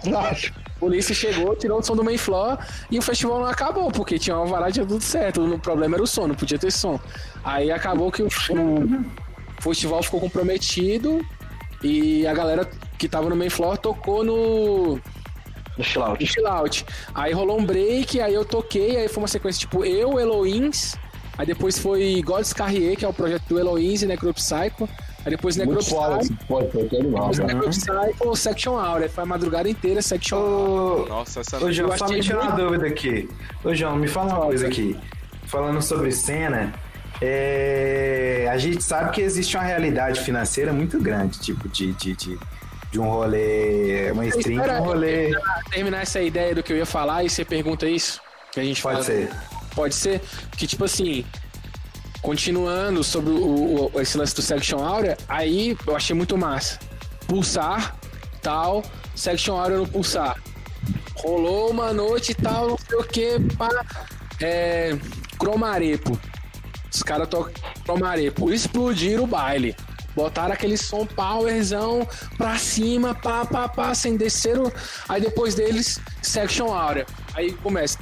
A polícia chegou, tirou o som do main floor e o festival não acabou, porque tinha uma varada tudo certo. O problema era o som, não podia ter som. Aí acabou que o, o festival ficou comprometido e a galera que tava no main floor tocou no, No chill out. no chill out. Aí rolou um break, aí eu toquei, aí foi uma sequência tipo eu, Eloins, aí depois foi God's Carrier, que é o projeto do Eloins e Necropsycho. Aí depois Muito foda Necropsycho, esse pô, foi animal, depois. Necropsycho, Section Aura. Foi a madrugada inteira Section Aura. Nossa, essa Ô, João, só me tira uma dúvida aqui. Ô, João, me fala uma coisa aqui. Falando sobre cena, é, a gente sabe que existe uma realidade financeira muito grande, tipo, de, de, de, de um rolê, uma stream um rolê. Terminar, terminar essa ideia do que eu ia falar e você pergunta isso? Que a gente Pode fala. ser. Pode ser? Que tipo assim, continuando sobre o, o- esse lance do Section Aura, aí eu achei muito massa. Pulsar, tal, Section Aura no Pulsar. Rolou uma noite e tal, não sei o que, pá. É. Cromarepo. Os caras tocam Cromarepo. Explodiram o baile. Botaram aquele som powerzão pra cima, pá, pá, pá, sem descer. Aí depois deles, Section Aura. Aí começa.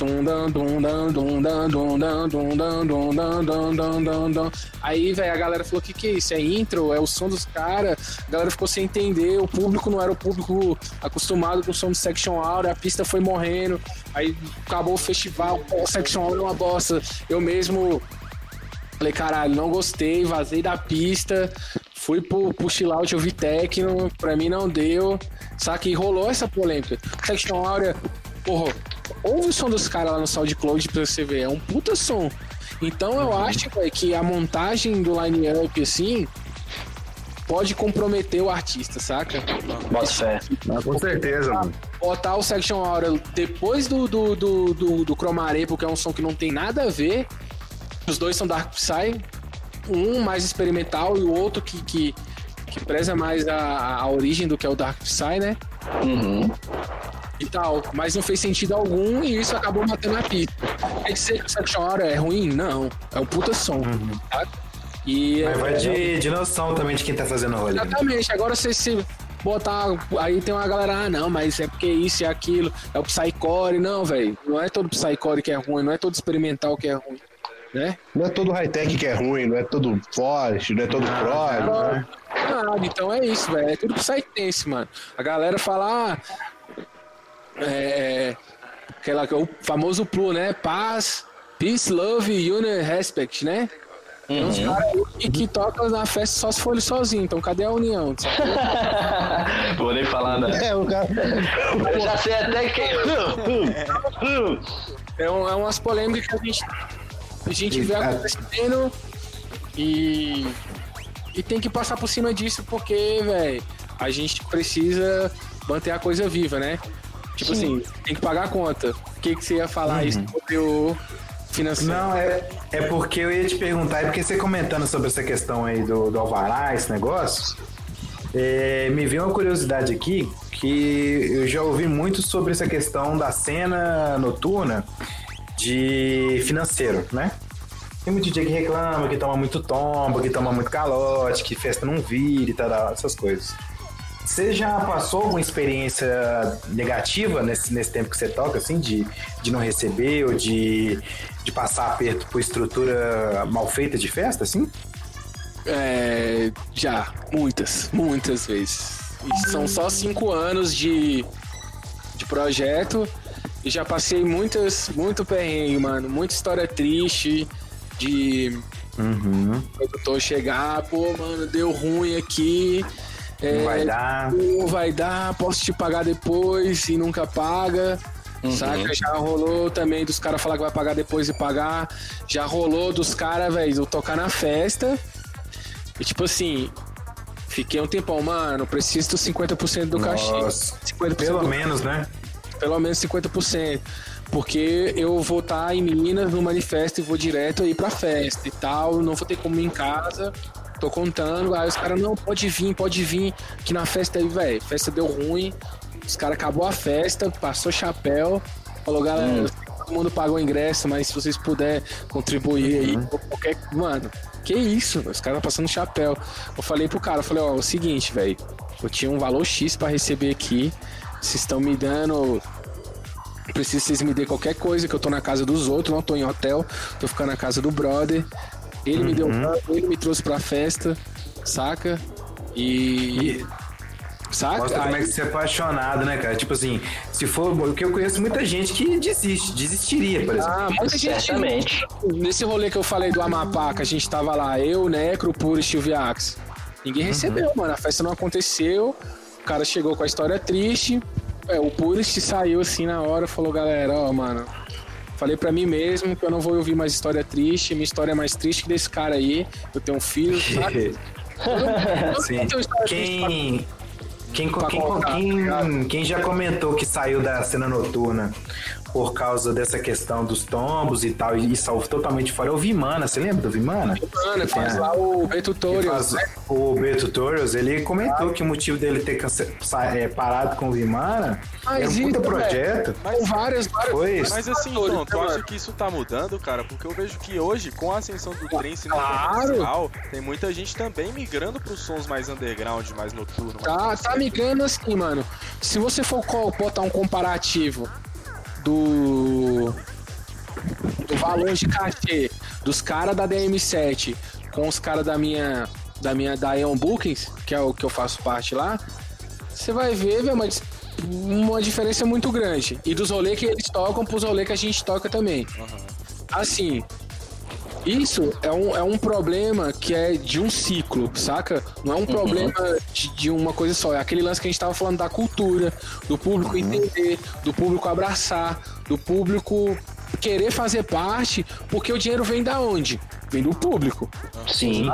Aí, velho, a galera falou: que que é isso? É intro? É o som dos caras? A galera ficou sem entender. O público não era o público acostumado com o som do Section Aura. A pista foi morrendo. Aí acabou o festival. O Section Aura é uma bosta. Eu mesmo Falei, caralho, não gostei, vazei da pista, fui pro, pro chillout, eu vi techno, pra mim não deu. Só que rolou essa polêmica. Section Aura porra, ouve o som dos caras lá no SoundCloud pra você ver, é um puta som. Então eu acho, velho, que a montagem do line-up, assim, pode comprometer o artista, saca? Bota fé. Ah, com certeza, mano. botar o Section Aura depois do, do, do, do, do Cromaré, porque é um som que não tem nada a ver. Os dois são Dark Psy, um mais experimental e o outro que, que, que preza mais a, a origem do que é o Dark Psy, né? Uhum. E tal. Mas não fez sentido algum e isso acabou matando a pista. Quer dizer que o Section Aura é ruim? Não. É um puta som. tá? E Mas vai é- de, de noção também de quem tá fazendo o rolê. Exatamente. Agora você se botar. Aí tem uma galera, ah, não, mas é porque isso e aquilo. É o Psycore. Não, velho. Não é todo Psycore que é ruim, não é todo experimental que é ruim. Né? Não é todo high-tech que é ruim, não é todo forte, não é todo prog. né? Ah, então é isso, velho. É tudo Psytense, mano. A galera fala. Ah, é. Aquela, o famoso Plu, né? Paz, Peace, Love, Union, Respect, né? Tem uns caras aí que, que tocam na festa só se for ele sozinho. Então cadê a união? Vou nem falar nada. É, o cara. Eu já sei até quem. É, um- é umas polêmicas que a gente, a gente vê acontecendo e, e tem que passar por cima disso porque, velho, a gente precisa manter a coisa viva, né? Tipo assim, tem que pagar a conta. O que, que você ia falar isso sobre o financeiro? Não, é, é porque eu ia te perguntar, é porque você comentando sobre essa questão aí do, do Alvará, esse negócio, é, me veio uma curiosidade aqui, que eu já ouvi muito sobre essa questão da cena noturna de financeiro, né? Tem muito DJ que reclama, que toma muito tombo, que toma muito calote, que festa não vira e tal, essas coisas. Você já passou alguma experiência negativa nesse, nesse tempo que você toca, assim, de, de não receber ou de, de passar aperto por estrutura mal feita de festa, assim? É, já, muitas, muitas vezes. E são só cinco anos de, de projeto e já passei muitas, muito perrengue, mano. Muita história triste de produtor chegar, pô, mano, deu ruim aqui. É, Não vai dar. Não vai dar, posso te pagar depois e nunca paga. Saca? Já rolou também dos caras falar que vai pagar depois e pagar. Já rolou dos caras, velho, eu tocar na festa. E tipo assim, fiquei um tempão, mano, preciso dos 50% do cachê. Nossa, 50% Pelo do menos, né? pelo menos 50%. Porque eu vou estar em Minas no manifesto e vou direto aí pra festa e tal. Não vou ter como ir em casa. Tô contando. Aí os caras, não, pode vir, pode vir. Que na festa aí, velho, festa deu ruim. Os caras acabou a festa, passou chapéu. Falou, galera, que todo mundo pagou o ingresso, mas se vocês puderem contribuir aí, ou qualquer. Mano, que isso? Os caras passando chapéu. Eu falei pro cara, eu falei, ó, é o seguinte, velho. Eu tinha um valor X pra receber aqui. Vocês estão me dando preciso que vocês me dêem qualquer coisa, que eu tô na casa dos outros, não tô em hotel, tô ficando na casa do brother. Ele me deu ele me trouxe pra festa, saca? E. Saca? Mostra como é que você é apaixonado, né, cara? Tipo assim, se for. Porque eu conheço muita gente que desiste, desistiria, por exemplo. Ah, muita gente. Certamente. Nesse rolê que eu falei do Amapá, que a gente tava lá, eu, Necro, Puro e Silviax. Ninguém recebeu, mano. A festa não aconteceu. O cara chegou com a história triste. É, o Purist saiu assim na hora falou, galera, ó, mano, Falei pra mim mesmo que eu não vou ouvir mais história triste. Minha história é mais triste que desse cara aí. Eu tenho um filho, sabe? Sim. Quem, quem, quem, quem, quem já comentou que saiu da cena noturna por causa dessa questão dos tombos e tal, e saiu totalmente fora, é o Vimana. Você lembra do Vimana? Mano, faz É. lá o Que B-Tutorials. faz o B Tutorials, ele comentou que o motivo dele ter é, parado com o Vimana Mas era um isso, puta velho. projeto. Com várias, várias. Foi. Mas assim, então, tu né, acha que isso tá mudando, cara? Porque eu vejo que hoje, com a ascensão do trance no Claro. comercial, tem muita gente também migrando pros sons mais underground, mais noturno. mais Tá, tá migrando assim, mano. Se você for botar um comparativo do. do valor de cachê dos caras da DM7 com os caras da minha. da minha. da Eon Bookings, que é o que eu faço parte lá, você vai ver, velho, uma, uma diferença muito grande. E dos rolês que eles tocam pros rolês que a gente toca também. Assim, isso é um, é um problema que é de um ciclo, saca? Não é um problema de, de uma coisa só. É aquele lance que a gente tava falando da cultura, do público entender, do público abraçar, do público querer fazer parte, porque o dinheiro vem da onde? Vem do público. Sim.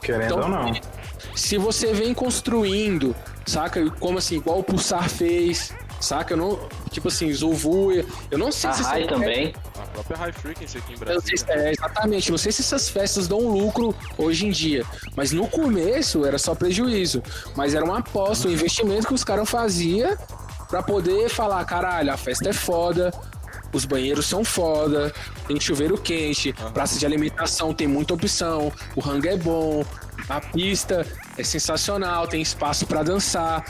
Querendo Então, ou não. Se você vem construindo, saca? Como assim, igual o Pulsar fez, saca? Eu não, tipo assim, Zulvuia, eu não sei A se Rai essas também. A própria High Frequency aqui em não se- Brasília. é, exatamente. Não sei se essas festas dão lucro hoje em dia. Mas no começo era só prejuízo. Mas era uma aposta, um investimento que os caras faziam pra poder falar: caralho, a festa é foda. Os banheiros são foda, tem chuveiro quente, praça de alimentação tem muita opção, o rango é bom, a pista é sensacional, tem espaço pra dançar.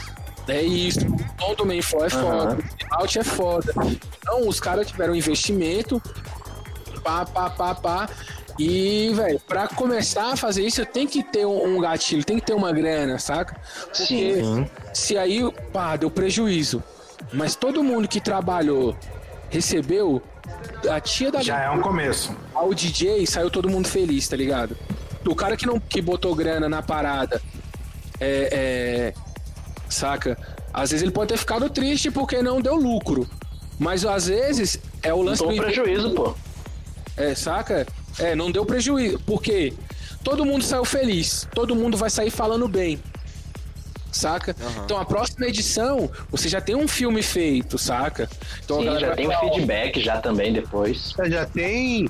É isso, o tom do main floor é foda, o out é foda. Então os caras tiveram investimento pá, pá, pá, pá. E, velho, pra começar a fazer isso, tem que ter um, um gatilho, tem que ter uma grana, saca? Porque Sim. se aí, pá, deu prejuízo, mas todo mundo que trabalhou recebeu, a tia da Já é um começo. ao DJ saiu todo mundo feliz, tá ligado? O cara que não que botou grana na parada, é, é, saca? Às vezes ele pode ter ficado triste porque não deu lucro. Mas às vezes é o lance Não do prejuízo, pô. é, saca? É, não deu prejuízo. Porque todo mundo saiu feliz. Todo mundo vai sair falando bem. Saca? Então a próxima edição, você já tem um filme feito, saca? Então a Sim, galera já tem um feedback já também depois. É, Já tem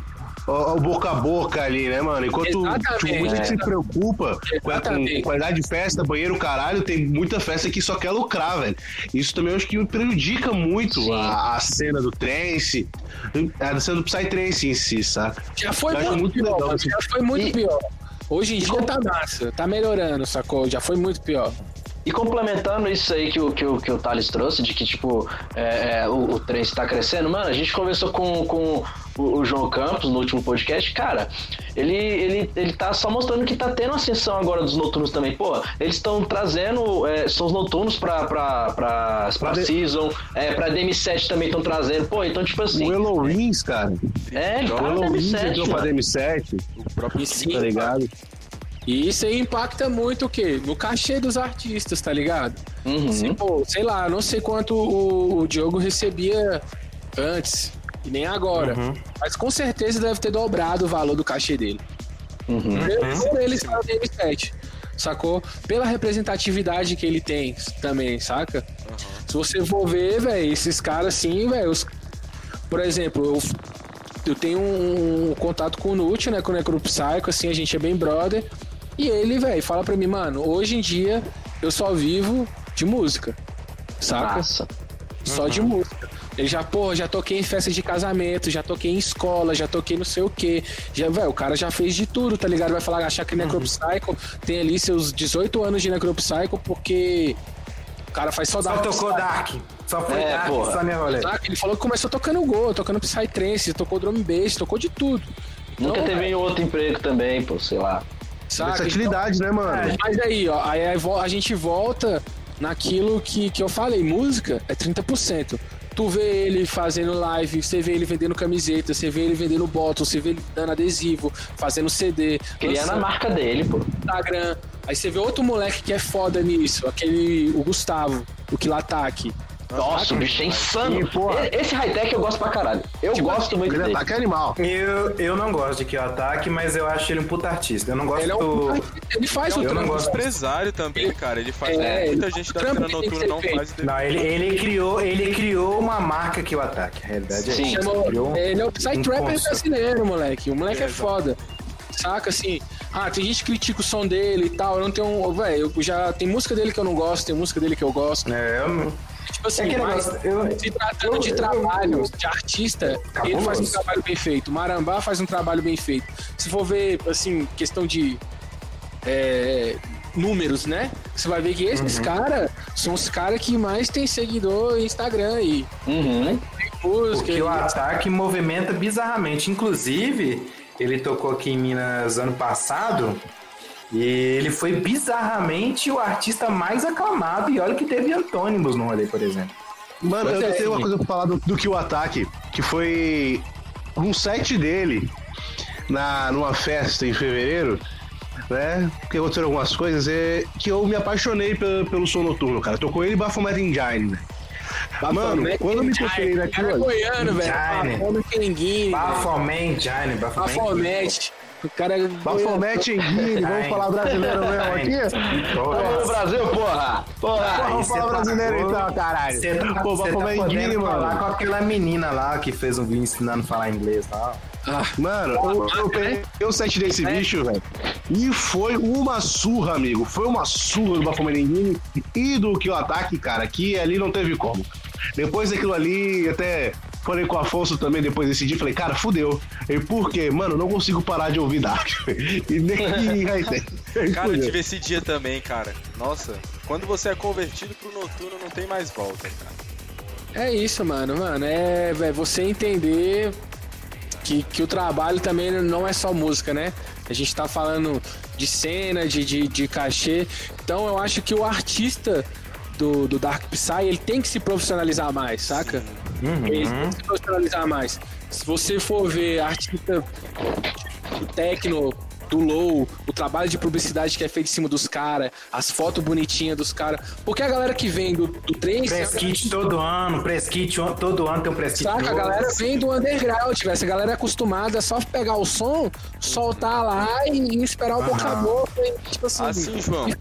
o, o boca a boca ali, né, mano? Enquanto tipo, muita gente se preocupa com a, com qualidade de festa, banheiro, caralho, tem muita festa que só quer lucrar, velho. Isso também eu acho que prejudica muito a, a cena do trance, a cena do Psytrance em si, saca? Já foi muito, muito pior, legal isso. já foi muito E- pior. Hoje em dia tá massa, tá melhorando, sacou? Já foi muito pior. E complementando isso aí que o, que o, que o Thales trouxe, de que, tipo, é, é, o, o trem está crescendo, mano, a gente conversou com, com o, o João Campos no último podcast, cara, ele, ele, ele tá só mostrando que tá tendo ascensão agora dos noturnos também. Pô, eles estão trazendo é, sons noturnos pra, pra, pra, pra de- Season, é, pra DM7 também estão trazendo. Pô, então, tipo assim, O Elo Rings, cara. é, ele O tá Elo na Rings DM7, entrou pra mano. DM7, O próprio sim, tá ligado? E isso aí impacta muito o quê? No cachê dos artistas, tá ligado? Uhum. Se, pô, sei lá, não sei quanto o, o Diogo recebia antes, e nem agora. Mas com certeza deve ter dobrado o valor do cachê dele. Uhum. Por ele estar no DM7, sacou? Pela representatividade que ele tem também, saca? Se você for ver, velho, esses caras assim, velho, os- por exemplo, eu, eu tenho um, contato com o Nut, né, com o Necropsycho, assim, a gente é bem brother, e ele, velho, fala pra mim, mano, hoje em dia eu só vivo de música, saca? Massa. Só de música. Ele já, pô, já toquei em festa de casamento, já toquei em escola, já toquei não sei o quê. Já, velho, o cara já fez de tudo, tá ligado? Vai falar, achar que Necropsycho tem ali seus 18 anos de Necropsycho porque o cara faz só Só Dark tocou Dark. Só foi É, Dark, porra. só. Saca? Ele falou que começou tocando Go, tocando Psytrance, tocou drum and bass, tocou de tudo. Nunca Então, teve outro emprego também, pô, sei lá. Saca? Versatilidade, né, mano? Mas aí, ó, aí a gente volta naquilo que, que eu falei, música é 30%. Tu vê ele fazendo live, você vê ele vendendo camiseta, você vê ele vendendo bottle, você vê ele dando adesivo, fazendo CD, Criando a marca dele, pô. Instagram. Aí você vê outro moleque que é foda nisso, aquele, o Gustavo, o Kilataque. Nossa, o bicho é insano. E, porra. E- Esse high-tech eu gosto pra caralho. Eu gosto muito Ele dele. ataque é animal. Eu, eu não gosto de Kill Attack, mas eu acho ele um puta artista. Eu não gosto Ele é um. Ele faz um Eu não trampo. gosto. Empresário também, cara. Ele faz. É, muita gente da cena que que noturna não feito. faz. Não, ele, ele, criou, ele criou uma marca Kill Attack. A realidade é Sim. isso. Chama- Criou um- ele é o um Psytrapper conceito. brasileiro, moleque. O moleque é, É, foda. Saca assim? Ah, tem gente que critica o som dele e tal. Eu não tenho. Velho, já. Tem música dele que eu não gosto, tem música dele que eu gosto. É, eu não- Tipo assim, É mas eu- se tratando eu- de eu- trabalho, de artista, ele Cabuloso. faz um trabalho bem feito. Marambá faz um trabalho bem feito. Se for ver, assim, questão de é, números, né? Você vai ver que esses Uhum. caras são os caras que mais tem seguidor no Instagram e Uhum. música. Porque e- o ataque movimenta bizarramente. Inclusive, ele tocou aqui em Minas ano passado e ele foi bizarramente o artista mais aclamado. E olha que teve antônimos no rolê, por exemplo. Mano, eu é, tenho uma coisa pra falar do, do Kill Attack, que foi um set dele na, numa festa em fevereiro, né? Porque aconteceram algumas coisas, é que eu me apaixonei pelo, pelo som noturno, cara. Tocou ele e Baphomet Engine, né? Mano, quando eu me toquei Cara naquilo ali, goiano, velho. Bafome Querenguinho. Baphomet, Giant, Baphomet. Bafomete. O cara é Baphomet Engine, vamos falar brasileiro mesmo aqui? Vamos no Brasil, porra! Porra! Vamos falar brasileiro então, caralho. Você tá, Pô, você tá podendo falar mano. com aquela menina lá que fez um vídeo ensinando a falar inglês lá. Mano, eu, eu peguei o set desse bicho, velho. E foi uma surra, amigo. Foi uma surra do Bafomé Engine e do Kill Attack, cara, que ali não teve como. Depois daquilo ali, até falei com o Afonso também depois desse dia, falei, cara, fudeu. E por quê? Mano, não consigo parar de ouvir Dark. e nem high-tech. Cara, eu tive esse dia também, cara. Nossa, quando você é convertido pro noturno, não tem mais volta, cara. É isso, mano, mano. É, é você entender que, que o trabalho também não é só música, né? A gente tá falando de cena, de, de, de cachê. Então eu acho que o artista do, do Dark Psy, ele tem que se profissionalizar mais, saca? Ele tem que se profissionalizar mais. Se você for ver artista do techno, do low, o trabalho de publicidade que é feito em cima dos caras, as fotos bonitinhas dos caras. Porque a galera que vem do, do trem, Press kit todo ano, press kit todo ano tem um press kit Saca, a novo. galera vem do underground, velho. Essa galera é acostumada a só pegar o som, soltar lá e, e esperar o boca a boca. E, tipo assim, Assim, João. e.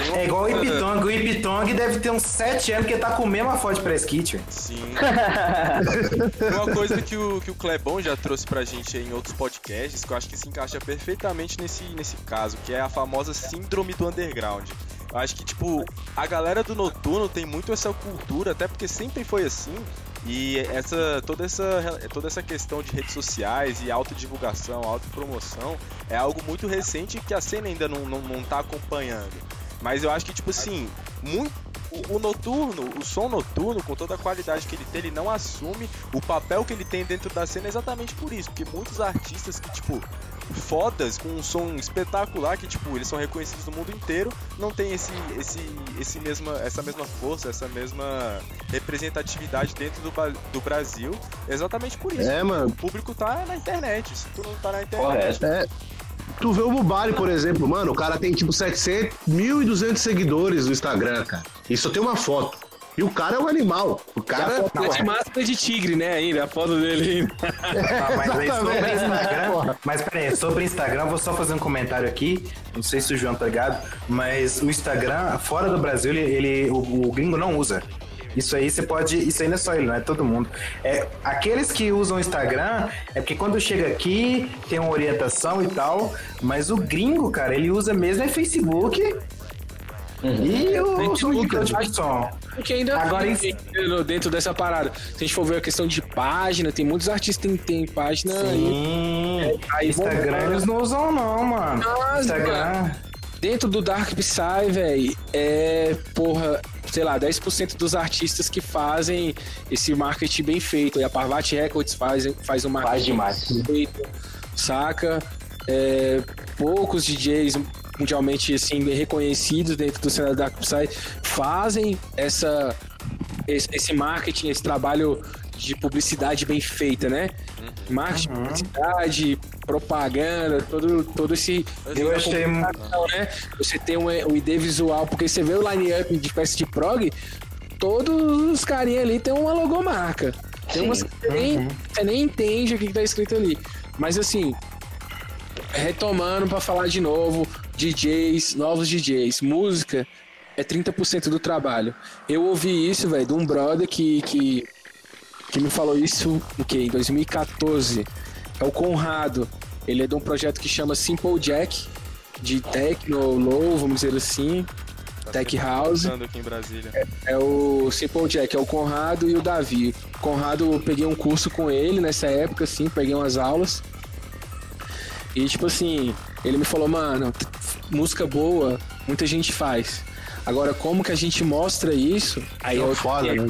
Tem uma É igual o Ipitong. O Ipitong deve ter uns 7 anos que ele tá com a mesma foto de press kit. Sim. Uma coisa que o, que o Clebão já trouxe pra gente em outros podcasts, que eu acho que se encaixa perfeitamente nesse, nesse caso, que é a famosa síndrome do underground. Eu acho que, tipo, a galera do noturno tem muito essa cultura, até porque sempre foi assim. E essa toda essa toda essa questão de redes sociais e autodivulgação, autopromoção é algo muito recente que a cena ainda não, não, não tá acompanhando. Mas eu acho que, tipo assim, muito, o, o noturno, o som noturno, com toda a qualidade que ele tem, ele não assume o papel que ele tem dentro da cena exatamente por isso. Porque muitos artistas que, tipo, fodas, com um som espetacular, que, tipo, eles são reconhecidos no mundo inteiro, não tem esse, esse, esse mesma, essa mesma força, essa mesma representatividade dentro do, do Brasil, exatamente por isso. É, mano. O público tá na internet. Se tu não tá na internet, Correto. É. Tu vê o Mubari, por exemplo, mano, o cara tem tipo 700, 1.200 seguidores no Instagram, cara. E só tem uma foto. E o cara é um animal. O cara Cara, tá de máscara de tigre, né, ainda, a foto dele ainda. Ah, mas aí sobre Exatamente. Instagram. Mas peraí, sobre Instagram, vou só fazer um comentário aqui. Não sei se o João tá ligado, mas o Instagram, fora do Brasil, ele, ele- o, o gringo não usa. Isso aí você pode. Isso aí não é só ele, não é todo mundo. É, aqueles que usam o Instagram é porque quando chega aqui tem uma orientação e tal. Mas o gringo, cara, ele usa mesmo é Facebook. E o Tem Twitter. de som. Porque ainda Agora tem, dentro- dentro dessa parada. Se a gente for ver a questão de página, tem muitos artistas que têm página. Sim. Aí Instagram eles não usam, não, mano. Nossa, Instagram. Dentro do Dark Psy, velho, é, porra, sei lá, 10% dos artistas que fazem esse marketing bem feito. E a Parvati Records faz, faz um marketing Faz demais. bem feito, saca? É, poucos DJs mundialmente assim, reconhecidos dentro do cenário Dark Psy fazem essa, esse, esse marketing, esse trabalho de publicidade bem feita, né? Marketing, publicidade, propaganda, todo, todo esse. Eu achei comunicação, né? Você tem um, um ID visual, porque você vê o line-up de festa de prog, todos os carinha ali tem uma logomarca. Tem umas que você nem, você nem entende o que, que tá escrito ali. Mas assim, retomando pra falar de novo, DJs, novos DJs, música é 30% do trabalho. Eu ouvi isso, velho, de um brother que, que, que me falou isso o quê? Em 2014. É o Conrado. Ele é de um projeto que chama Simple Jack, de techno, low, vamos dizer assim, tech house. Começando aqui em Brasília. É o Simple Jack, é o Conrado e o Davi. Conrado, eu peguei um curso com ele nessa época, assim, peguei umas aulas. E, tipo assim, ele me falou, mano, música boa, muita gente faz. Agora, como que a gente mostra isso? Aí é, Foda, né?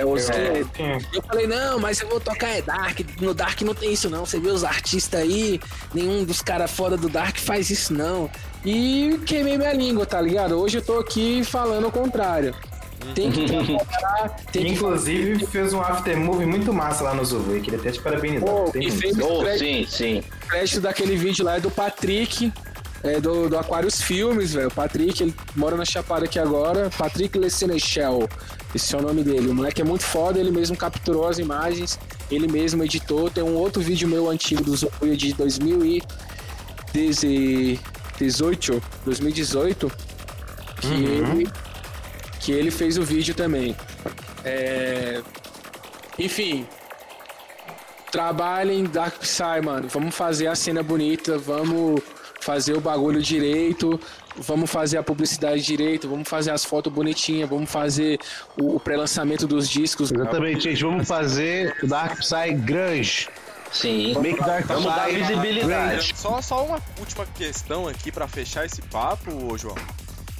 É outro É? Eu falei, não, mas eu vou tocar é Dark. No Dark não tem isso, não. Você vê os artistas aí, nenhum dos caras fora do Dark faz isso, não. E queimei minha língua, tá ligado? Hoje eu tô aqui falando o contrário. Tem que trabalhar, tem que Inclusive, fez um aftermovie muito massa lá no Zuvu. Queria até te parabenizar. Pô, Tem e fez o Oh, crédito, sim, sim. crédito daquele vídeo lá é do Patrick, é do, do Aquarius Filmes, velho. O Patrick, ele mora na Chapada aqui agora. Patrick Lesenechel, esse é o nome dele. O moleque é muito foda, ele mesmo capturou as imagens, ele mesmo editou. Tem um outro vídeo meu antigo do Zubuia de 2018, 2018, que, ele, que ele fez o vídeo também. É, Enfim, trabalhem Dark Psy, mano. Vamos fazer a cena bonita, vamos fazer o bagulho direito, vamos fazer a publicidade direito, vamos fazer as fotos bonitinhas, vamos fazer o, o pré-lançamento dos discos. Exatamente, gente. Vamos fazer o Dark Psy grande. Sim. Make Dark Vamos dar visibilidade. Só, só uma última questão aqui pra fechar esse papo, ô João.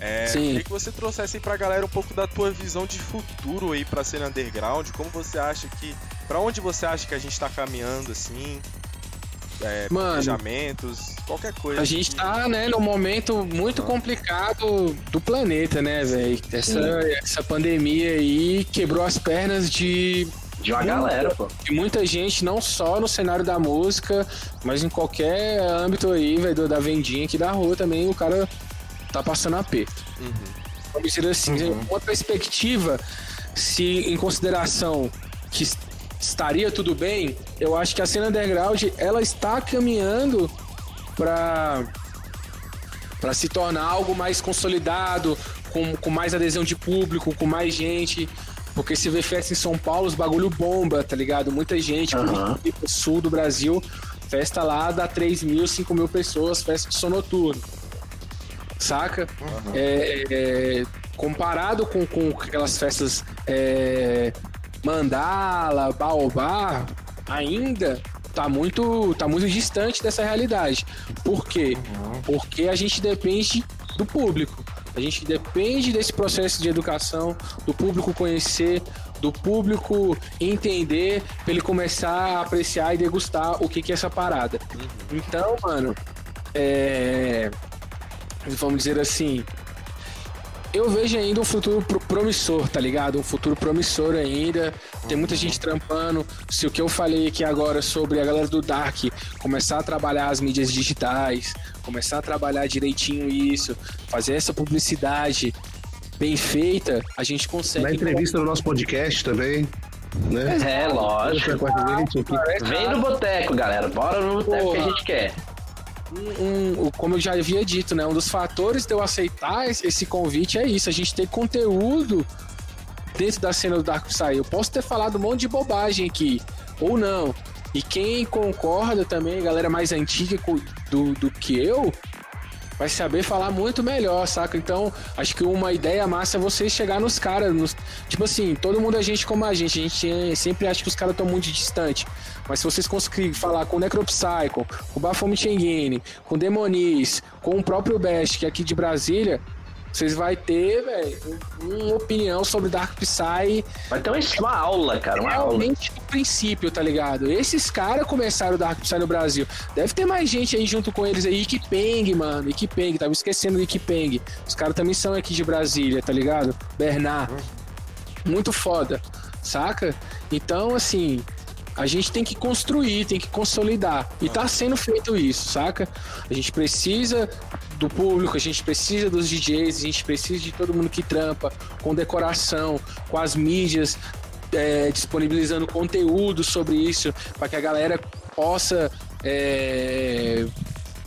É, Sim. queria que você trouxesse aí pra galera um pouco da tua visão de futuro aí pra cena underground, como você acha que. Pra onde você acha que a gente tá caminhando, assim? É, Mano, planejamentos, qualquer coisa. A gente tá, né, num momento muito complicado do planeta, né, velho? Essa, essa pandemia aí quebrou as pernas de De uma galera, pô. de muita gente, não só no cenário da música, mas em qualquer âmbito aí, velho, da vendinha aqui da rua também, o cara tá passando aperto. Vamos dizer assim, uma perspectiva, se em consideração que estaria tudo bem, eu acho que a cena underground, ela está caminhando para para se tornar algo mais consolidado, com, com mais adesão de público, com mais gente. Porque se vê festa em São Paulo, os bagulho bomba, tá ligado? Muita gente, Aham. Curitiba, sul do Brasil, festa lá dá 3 mil, 5 mil pessoas, festa de som noturno. Saca? É, é, comparado com, com aquelas festas é, mandala, baobá, ainda tá muito, tá muito distante dessa realidade. Por quê? Porque a gente depende do público. A gente depende desse processo de educação, do público conhecer, do público entender, pra ele começar a apreciar e degustar o que, que é essa parada. Então, mano, é. Vamos dizer assim. Eu vejo ainda um futuro pro- promissor, tá ligado? Um futuro promissor ainda. Tem muita gente trampando. Se o que eu falei aqui agora sobre a galera do Dark começar a trabalhar as mídias digitais, começar a trabalhar direitinho isso, fazer essa publicidade bem feita, a gente consegue. Na entrevista no nosso podcast também. Né? É, lógico. Vem no boteco, galera. Bora no boteco que a gente quer. Um, um- como eu já havia dito, né? Um dos fatores de eu aceitar esse convite é isso, a gente ter conteúdo dentro da cena do Dark Psy. Eu posso ter falado um monte de bobagem aqui, ou não. E quem concorda também, galera mais antiga do, do que eu, vai saber falar muito melhor, saca? Então, acho que uma ideia massa é você chegar nos caras, nos- tipo assim, todo mundo é gente como a gente, a gente sempre acha que os caras estão muito distante. Mas se vocês conseguirem falar com o Necropsycho, com o Baphomet Engine, com o Demoniz, com o próprio Best, que é aqui de Brasília, vocês vão ter, velho, um- uma opinião sobre Dark Psy Vai ter uma, aula, cara. Uma aula. realmente do princípio, tá ligado? Esses caras começaram o Dark Psy no Brasil. Deve ter mais gente aí junto com eles aí. Ikipeng, mano. Ikipeng, tava esquecendo do Ikipeng. Os caras também são aqui de Brasília, tá ligado? Bernard. Muito foda, saca? Então, assim, a gente tem que construir, tem que consolidar. E tá sendo feito isso, saca? A gente precisa do público, a gente precisa dos DJs, a gente precisa de todo mundo que trampa com decoração, com as mídias, é, disponibilizando conteúdo sobre isso, para que a galera possa é,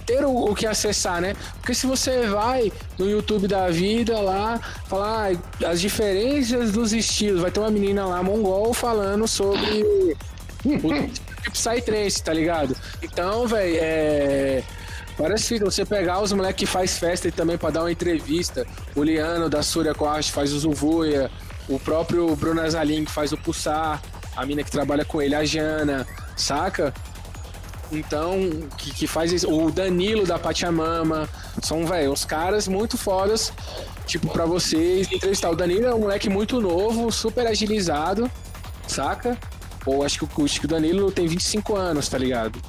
ter o, o, que acessar, né? Porque se você vai no YouTube da vida lá, falar ah, as diferenças dos estilos, vai ter uma menina lá, mongol, falando sobre o Psytrance, tá ligado? Então, velho, é. Parece que você pegar os moleques que faz festa e também para dar uma entrevista. O Liano da Surya Quast faz o Zuvuia, o próprio Bruno Azalim que faz o Pulsar, a mina que trabalha com ele, a Jana, saca? Então, que, que faz isso. O Danilo da Pachamama. São, velho, os caras muito fodas. Tipo, para vocês entrevistar. O Danilo é um moleque muito novo, super agilizado, saca? Ou acho que, que o Danilo tem 25 anos, tá ligado?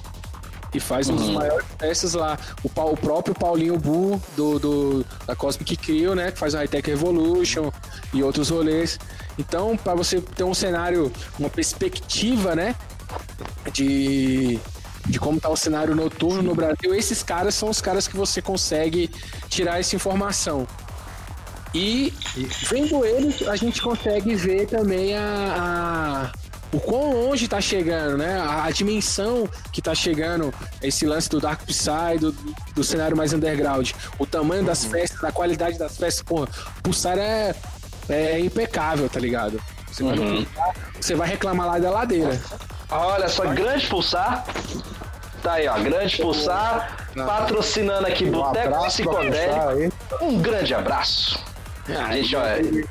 E faz uhum. um dos uhum. maiores testes lá. O, o próprio Paulinho Bu, do, do, da Cosmic Crew, né? Que faz o High Tech Revolution e outros rolês. Então, para você ter um cenário, uma perspectiva, né? De, de como tá o cenário noturno no Brasil, esses caras são os caras que você consegue tirar essa informação. E vendo eles, a gente consegue ver também a, a o quão longe tá chegando, né? A, a, dimensão que tá chegando esse lance do Dark Psy, do, do cenário mais underground. O tamanho das uhum. festas, a qualidade das festas, porra, Pulsar é, é, é impecável, tá ligado? Você, uhum. vai, você vai reclamar lá da ladeira. Olha só, grande Pulsar. Tá aí, ó, grande Pulsar, patrocinando aqui um Boteco Psicodélico. Um grande abraço. Ah, gente, olha,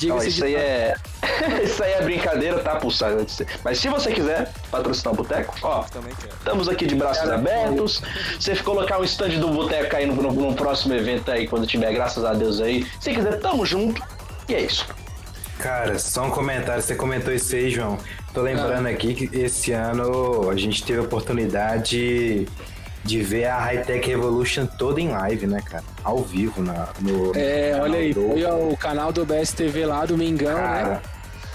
Diga isso aí é. isso aí é brincadeira, tá, Pulsar? Mas se você quiser patrocinar o Boteco, ó, estamos aqui de braços abertos. Se você colocar um stand do Boteco aí no, no, no, próximo evento aí, quando tiver, graças a Deus aí. Se quiser, tamo junto. E é isso. Cara, só um comentário. Você comentou isso aí, João. Tô lembrando ah. aqui que esse ano a gente teve a oportunidade de ver a High Tech Revolution toda em live, né, cara? Ao vivo na, no. É, no olha aí, do... foi o canal do BSTV lá do Mingão, né? cara, né?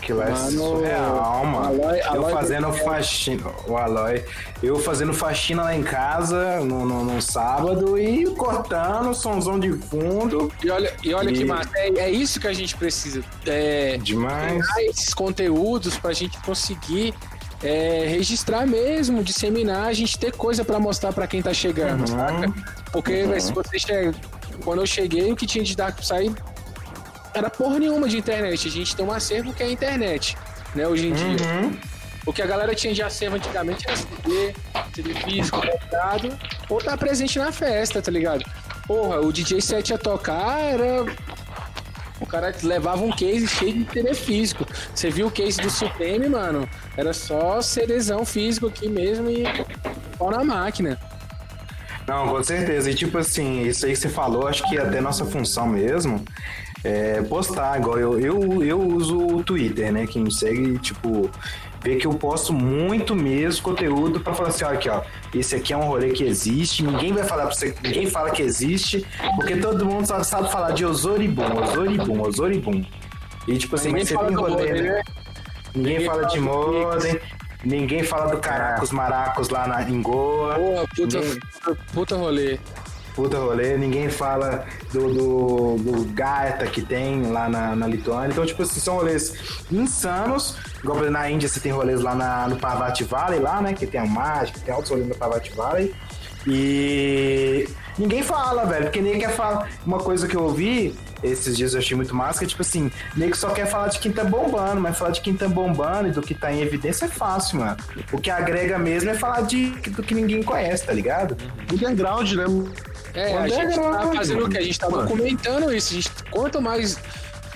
Aquilo é mano, surreal, mano. Aloy, eu Aloy fazendo faxina, o Aloy, eu fazendo faxina lá em casa no, no, no sábado e cortando, somzão de fundo. E olha, e olha e... que massa, é, é, isso que a gente precisa. É, Demais. esses conteúdos pra gente conseguir é, registrar mesmo, disseminar, a gente ter coisa para mostrar para quem tá chegando, uhum. saca? Porque uhum. se você chega, quando eu cheguei, o que tinha de Dark sair era porra nenhuma de internet. A gente tem um acervo que é a internet, né, hoje em uhum. dia. O que a galera tinha de acervo antigamente era CD, CD físico, comprado, ou tá presente na festa, tá ligado? Porra, o DJ set ia tocar, era o cara levava um case cheio de CD físico. Você viu o case do Supreme, mano? Era só CDzão físico aqui mesmo e pau na máquina. Não, com certeza. E tipo assim, isso aí que você falou, acho que é até nossa função mesmo é postar. Igual eu, eu, eu uso o Twitter, né? Quem segue, tipo, vê que eu posto muito mesmo conteúdo para falar assim, ó, aqui, ó, esse aqui é um rolê que existe, ninguém vai falar pra você, ninguém fala que existe, porque todo mundo só sabe falar de Osoribum, Osoribum, Osoribum. E tipo assim, mas você tem rolê, né? né? Ninguém, ninguém fala, fala de modem, ninguém fala do Caracos Maracos lá na, em Goa. Porra, puta, ninguém... puta rolê puta rolê, ninguém fala do, do, do Gaeta que tem lá na, na Lituânia. Então, tipo assim, são rolês insanos. Igual na Índia você tem rolês lá na, no Parvati Valley, lá, né? Que tem a mágica, tem altos rolês no Parvati Valley. E ninguém fala, velho, porque nem quer falar. Uma coisa que eu ouvi esses dias eu achei muito massa, que tipo assim, nego só quer falar de quem tá bombando, mas falar de quem tá bombando e do que tá em evidência é fácil, mano. O que agrega mesmo é falar de, do que ninguém conhece, tá ligado? Underground, né? É, a gente tá fazendo o que? A gente tá documentando isso. A gente, quanto mais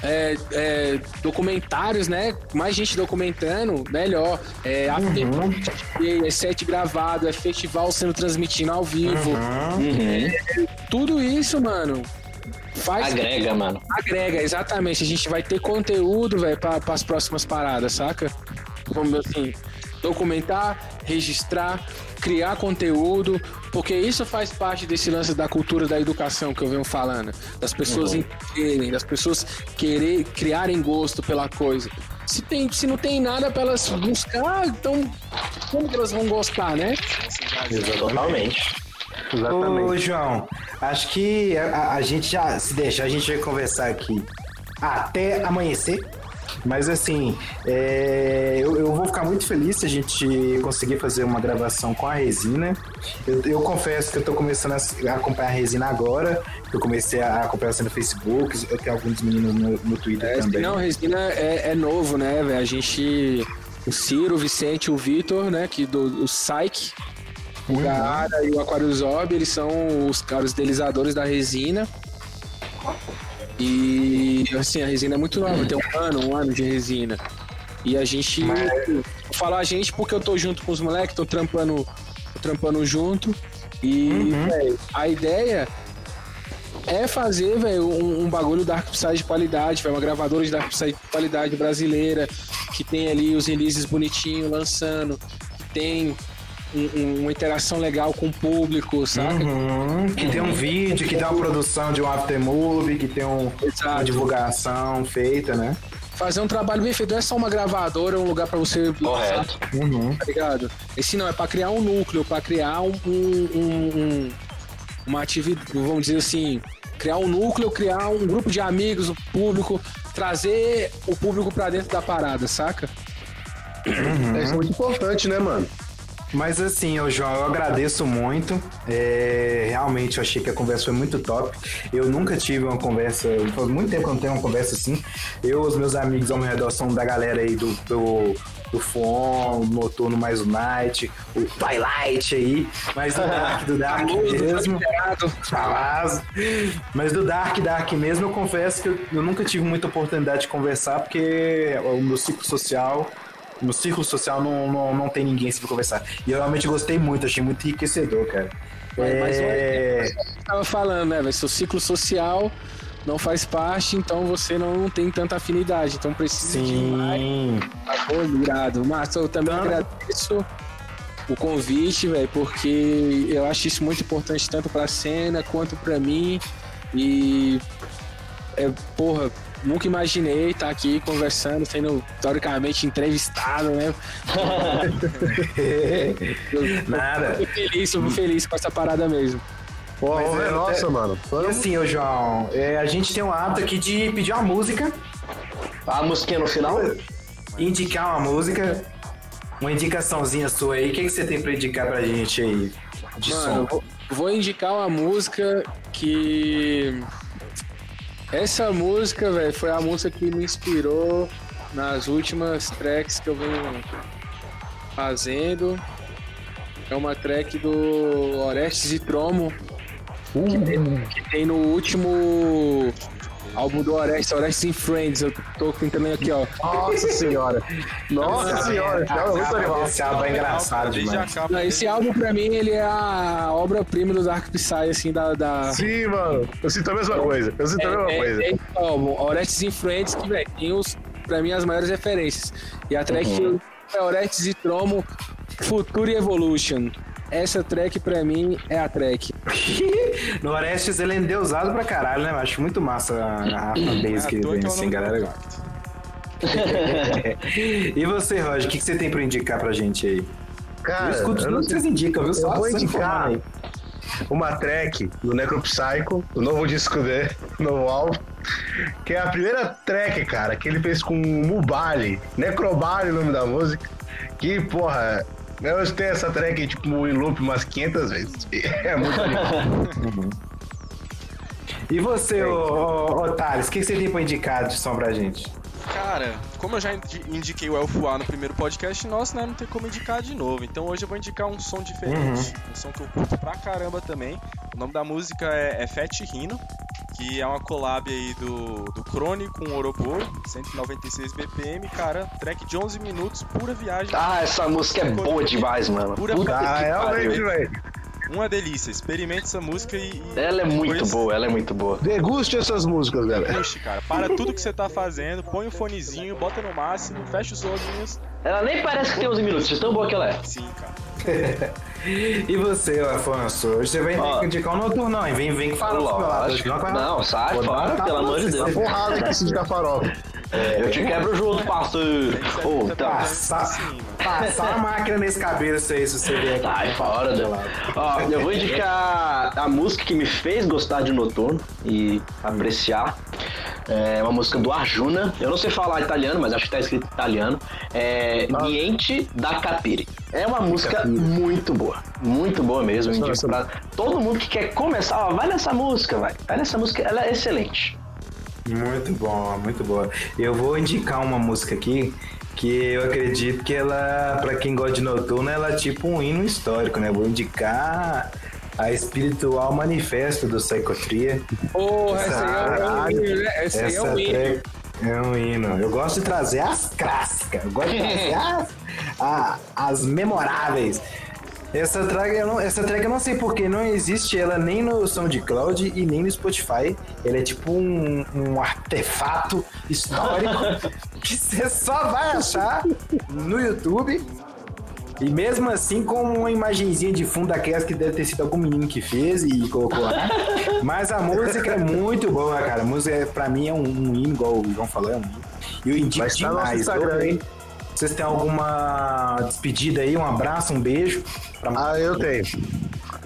é, é, documentários, né? Mais gente documentando, melhor. É uhum. é set gravado, é festival sendo transmitido ao vivo. Uhum. É, tudo isso, mano. Faz agrega, mano. Agrega, exatamente. A gente vai ter conteúdo, velho, para as próximas paradas, saca? Como assim, documentar, registrar, criar conteúdo, porque isso faz parte desse lance da cultura da educação que eu venho falando, das pessoas uhum. entenderem, das pessoas querer criarem gosto pela coisa. se, tem, se não tem nada pra elas buscar, então como que elas vão gostar, né? Totalmente. Ô, João, acho que a, a gente já, se deixar, a gente vai conversar aqui até amanhecer. Mas assim, é, eu, eu vou ficar muito feliz se a gente conseguir fazer uma gravação com a resina. Eu, eu confesso que eu tô começando a acompanhar a resina agora. Eu comecei a acompanhar você no Facebook, eu tenho alguns meninos no, no Twitter É, também. não, Resina é, é novo, né, velho? A gente. O Ciro, o Vicente, o Vitor, né? Que do o Psyche, o Gaara e o Aquariusob, eles são os caras idealizadores da resina. E assim, a resina é muito nova, tem um ano, um ano de resina. E a gente. Vou falar a gente porque eu tô junto com os moleques, tô trampando, tô trampando junto. E véi, a ideia é fazer, velho, um, um bagulho Dark Psy de qualidade, velho, uma gravadora de Dark Psy de qualidade brasileira, que tem ali os releases bonitinhos lançando, que tem um- um- uma interação legal com o público, saca? Uhum, que tem um vídeo, que tem uma produção de um aftermovie, que tem um, uma divulgação feita, né? Fazer um trabalho bem feito, não é só uma gravadora, um lugar pra você Correto. tá ligado? Esse não, é pra criar um núcleo, pra criar um, um- um- um- uma atividade, vamos dizer assim, criar um núcleo, criar um grupo de amigos, o público, trazer o público pra dentro da parada, saca? Isso é muito importante, né, mano? Mas assim, ô João, eu agradeço muito. É, realmente eu achei que a conversa foi muito top. Eu nunca tive uma conversa, faz muito tempo que eu não tenho uma conversa assim. Eu, os meus amigos ao meu redor são da galera aí do, do, do FON, Noturno mais o Night, o Twilight aí, mas do Dark, do Dark mesmo. Falazo. Mas do Dark, Dark mesmo, eu confesso que eu, eu nunca tive muita oportunidade de conversar, porque o meu ciclo social no círculo social não, não, não tem ninguém assim pra conversar. E eu realmente gostei muito, achei muito enriquecedor, cara. Mas- mas É, Eu tava falando, né, velho? Seu ciclo social não faz parte, então você não tem tanta afinidade, então precisa de mais. Sim. Irado. Mas eu também Tá. agradeço o convite, velho, porque eu acho isso muito importante tanto pra cena quanto pra mim. E é, porra, nunca imaginei estar aqui conversando, sendo teoricamente entrevistado, né? Nada. Tô feliz, tô feliz com essa parada mesmo. Pô, Mas é eu nossa, até- mano. E assim, ô João, é, a gente tem um hábito aqui de pedir uma música, A musiquinha no final? indicar uma música, uma indicaçãozinha sua aí. O que, que você tem pra indicar pra gente aí? De Mano, eu som. vou, vou indicar uma música que. Essa música, velho, foi a música que me inspirou nas últimas tracks que eu venho fazendo. É uma track do Orestes e Tromo, que, tem, que tem no último álbum do Orestes, Orestes in Friends. Eu tô tentando aqui, ó. Nossa senhora. Nossa senhora. Animal. Esse álbum é engraçado demais. esse álbum, pra mim, ele é a obra-prima do Dark Psy, assim, da- da, Sim, mano. Eu sinto a mesma coisa. Eu sinto a mesma É, coisa. é, é esse álbum, Orestes in Friends, que velho, tem os, pra mim, as maiores referências. E a track Uhum. é Orestes e Tromo, Future Evolution. Essa track, pra mim, é a track. No Orestes ele é endeusado pra caralho, né? Eu acho muito massa a, a fanbase que à ele tem, que é assim, galera. e você, Roger, o que, que você tem pra indicar pra gente aí? Cara, eu escuto tudo não que vocês indicam, viu? Eu Só vou indicar uma track do Necropsycho, o novo disco dele, novo álbum, que é a primeira track, cara, que ele fez com o Mubali, Necrobali, o nome da música, que, porra, eu escutei essa track, tipo, em loop umas 500 vezes. É muito animal. E você, ô Thales, o que, que você tem pra indicar de som pra gente? Cara, como eu já indi- indiquei o Elfo A no primeiro podcast nosso, né? Não tem como indicar de novo. Então hoje eu vou indicar um som diferente. Um som que eu curto pra caramba também. O nome da música é, é Fat Rino, que é uma collab aí do, do Crone com o Oropô, 196 BPM, cara. Track de 11 minutos, pura viagem. Ah, essa música é boa demais, mano. Pura Puta que Ah, realmente, velho. Uma delícia. Experimente essa música e. Ela é muito depois boa, ela é muito boa. Deguste essas músicas, galera. Puxe, cara. Para tudo que você tá fazendo, põe o fonezinho, bota no máximo, fecha os olhinhos. Ela nem parece que tem 11 minutos, de tão boa que ela é. Sim, cara. E você, Afonso? Hoje você vai Ó. indicar um noturno, não, hein? Vem, vem que fala pro meu lado. Lógico. Hoje vai- Não, sai Vou fora, pelo amor de Deus. você. Porrada que esse de farofa. Eu te quebro junto, parceiro. Ô, tá. Passar, passar a máquina nesse cabelo, isso aí, se você vier aqui. Sai fora, né? Ó, eu vou indicar a música que me fez gostar de Noturno e apreciar. É uma música do Arjuna. Eu não sei falar italiano, mas acho que tá escrito italiano. É Niente da Capire. É uma música muito boa. Muito boa mesmo. Eu indico pra todo mundo que quer começar, ó, vai nessa música, vai. Vai nessa música, ela é excelente. Muito bom, muito boa. Eu vou indicar uma música aqui que eu acredito que ela, pra quem gosta de noturno, ela é tipo um hino histórico, né? Vou indicar a espiritual manifesto do Psychotria. Porra, esse aí é um hino, né? É é um hino. Eu gosto de trazer as clássicas, eu gosto de trazer as, a- as memoráveis. Essa track, eu não, essa track eu não sei porque não existe ela nem no SoundCloud e nem no Spotify. Ela é tipo um, um artefato histórico que você só vai achar no YouTube. E mesmo assim com uma imagenzinha de fundo daquelas que deve ter sido algum menino que fez e colocou lá. Mas a música é muito boa, cara. A música é, pra mim é um, um hino, igual o João falou, é um hino. E eu indico Vai demais. Instagram, hein? Vocês têm alguma despedida aí? Um abraço, um beijo? Pra... Ah, eu tenho.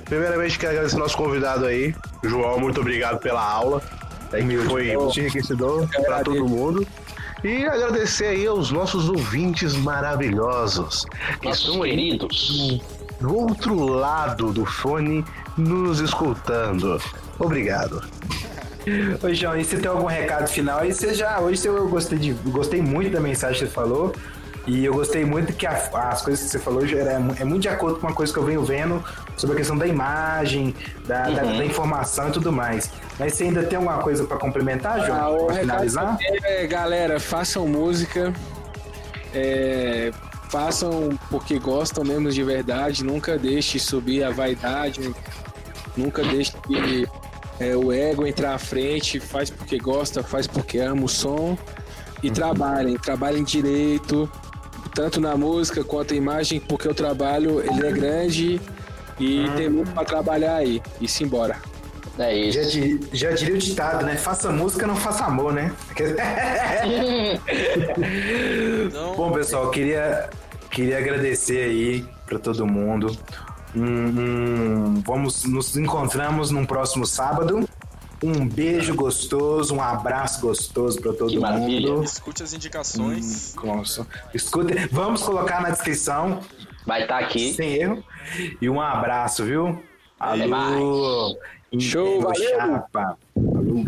Primeiramente, quero agradecer nosso convidado aí. João, muito obrigado pela aula. É que foi muito enriquecedor para todo mundo. E agradecer aí aos nossos ouvintes maravilhosos que Nossos estão queridos. do outro lado do fone nos escutando. Obrigado. Ô, João, e você tem algum recado final? Aí você já. Hoje eu gostei, de, gostei muito da mensagem que você falou. E eu gostei muito que a- as coisas que você falou já era, é muito de acordo com uma coisa que eu venho vendo sobre a questão da imagem, da, da- da informação e tudo mais. Mas você ainda tem alguma coisa para complementar, Ah, João? pra recado finalizar? é, galera, façam música. é, façam porque gostam mesmo de verdade. Nunca deixe subir a vaidade. Nunca deixe que é, o ego entrar à frente. Faz porque gosta, faz porque ama o som. E trabalhem, trabalhem direito. Tanto na música quanto na imagem, porque o trabalho ele é grande e tem muito pra trabalhar aí. E se embora. É Já, isso. di- já diria o ditado, né? Faça música, não faça amor, né? Bom, pessoal, queria, queria agradecer aí para todo mundo. Um- um- vamos nos encontramos num próximo sábado. Um beijo gostoso, um abraço gostoso para todo Que maravilha. mundo. escute as indicações. Escuta, vamos colocar na descrição, Vai estar aqui. sem erro. E um abraço, viu? Alô. Show, valeu. chapa. Falou.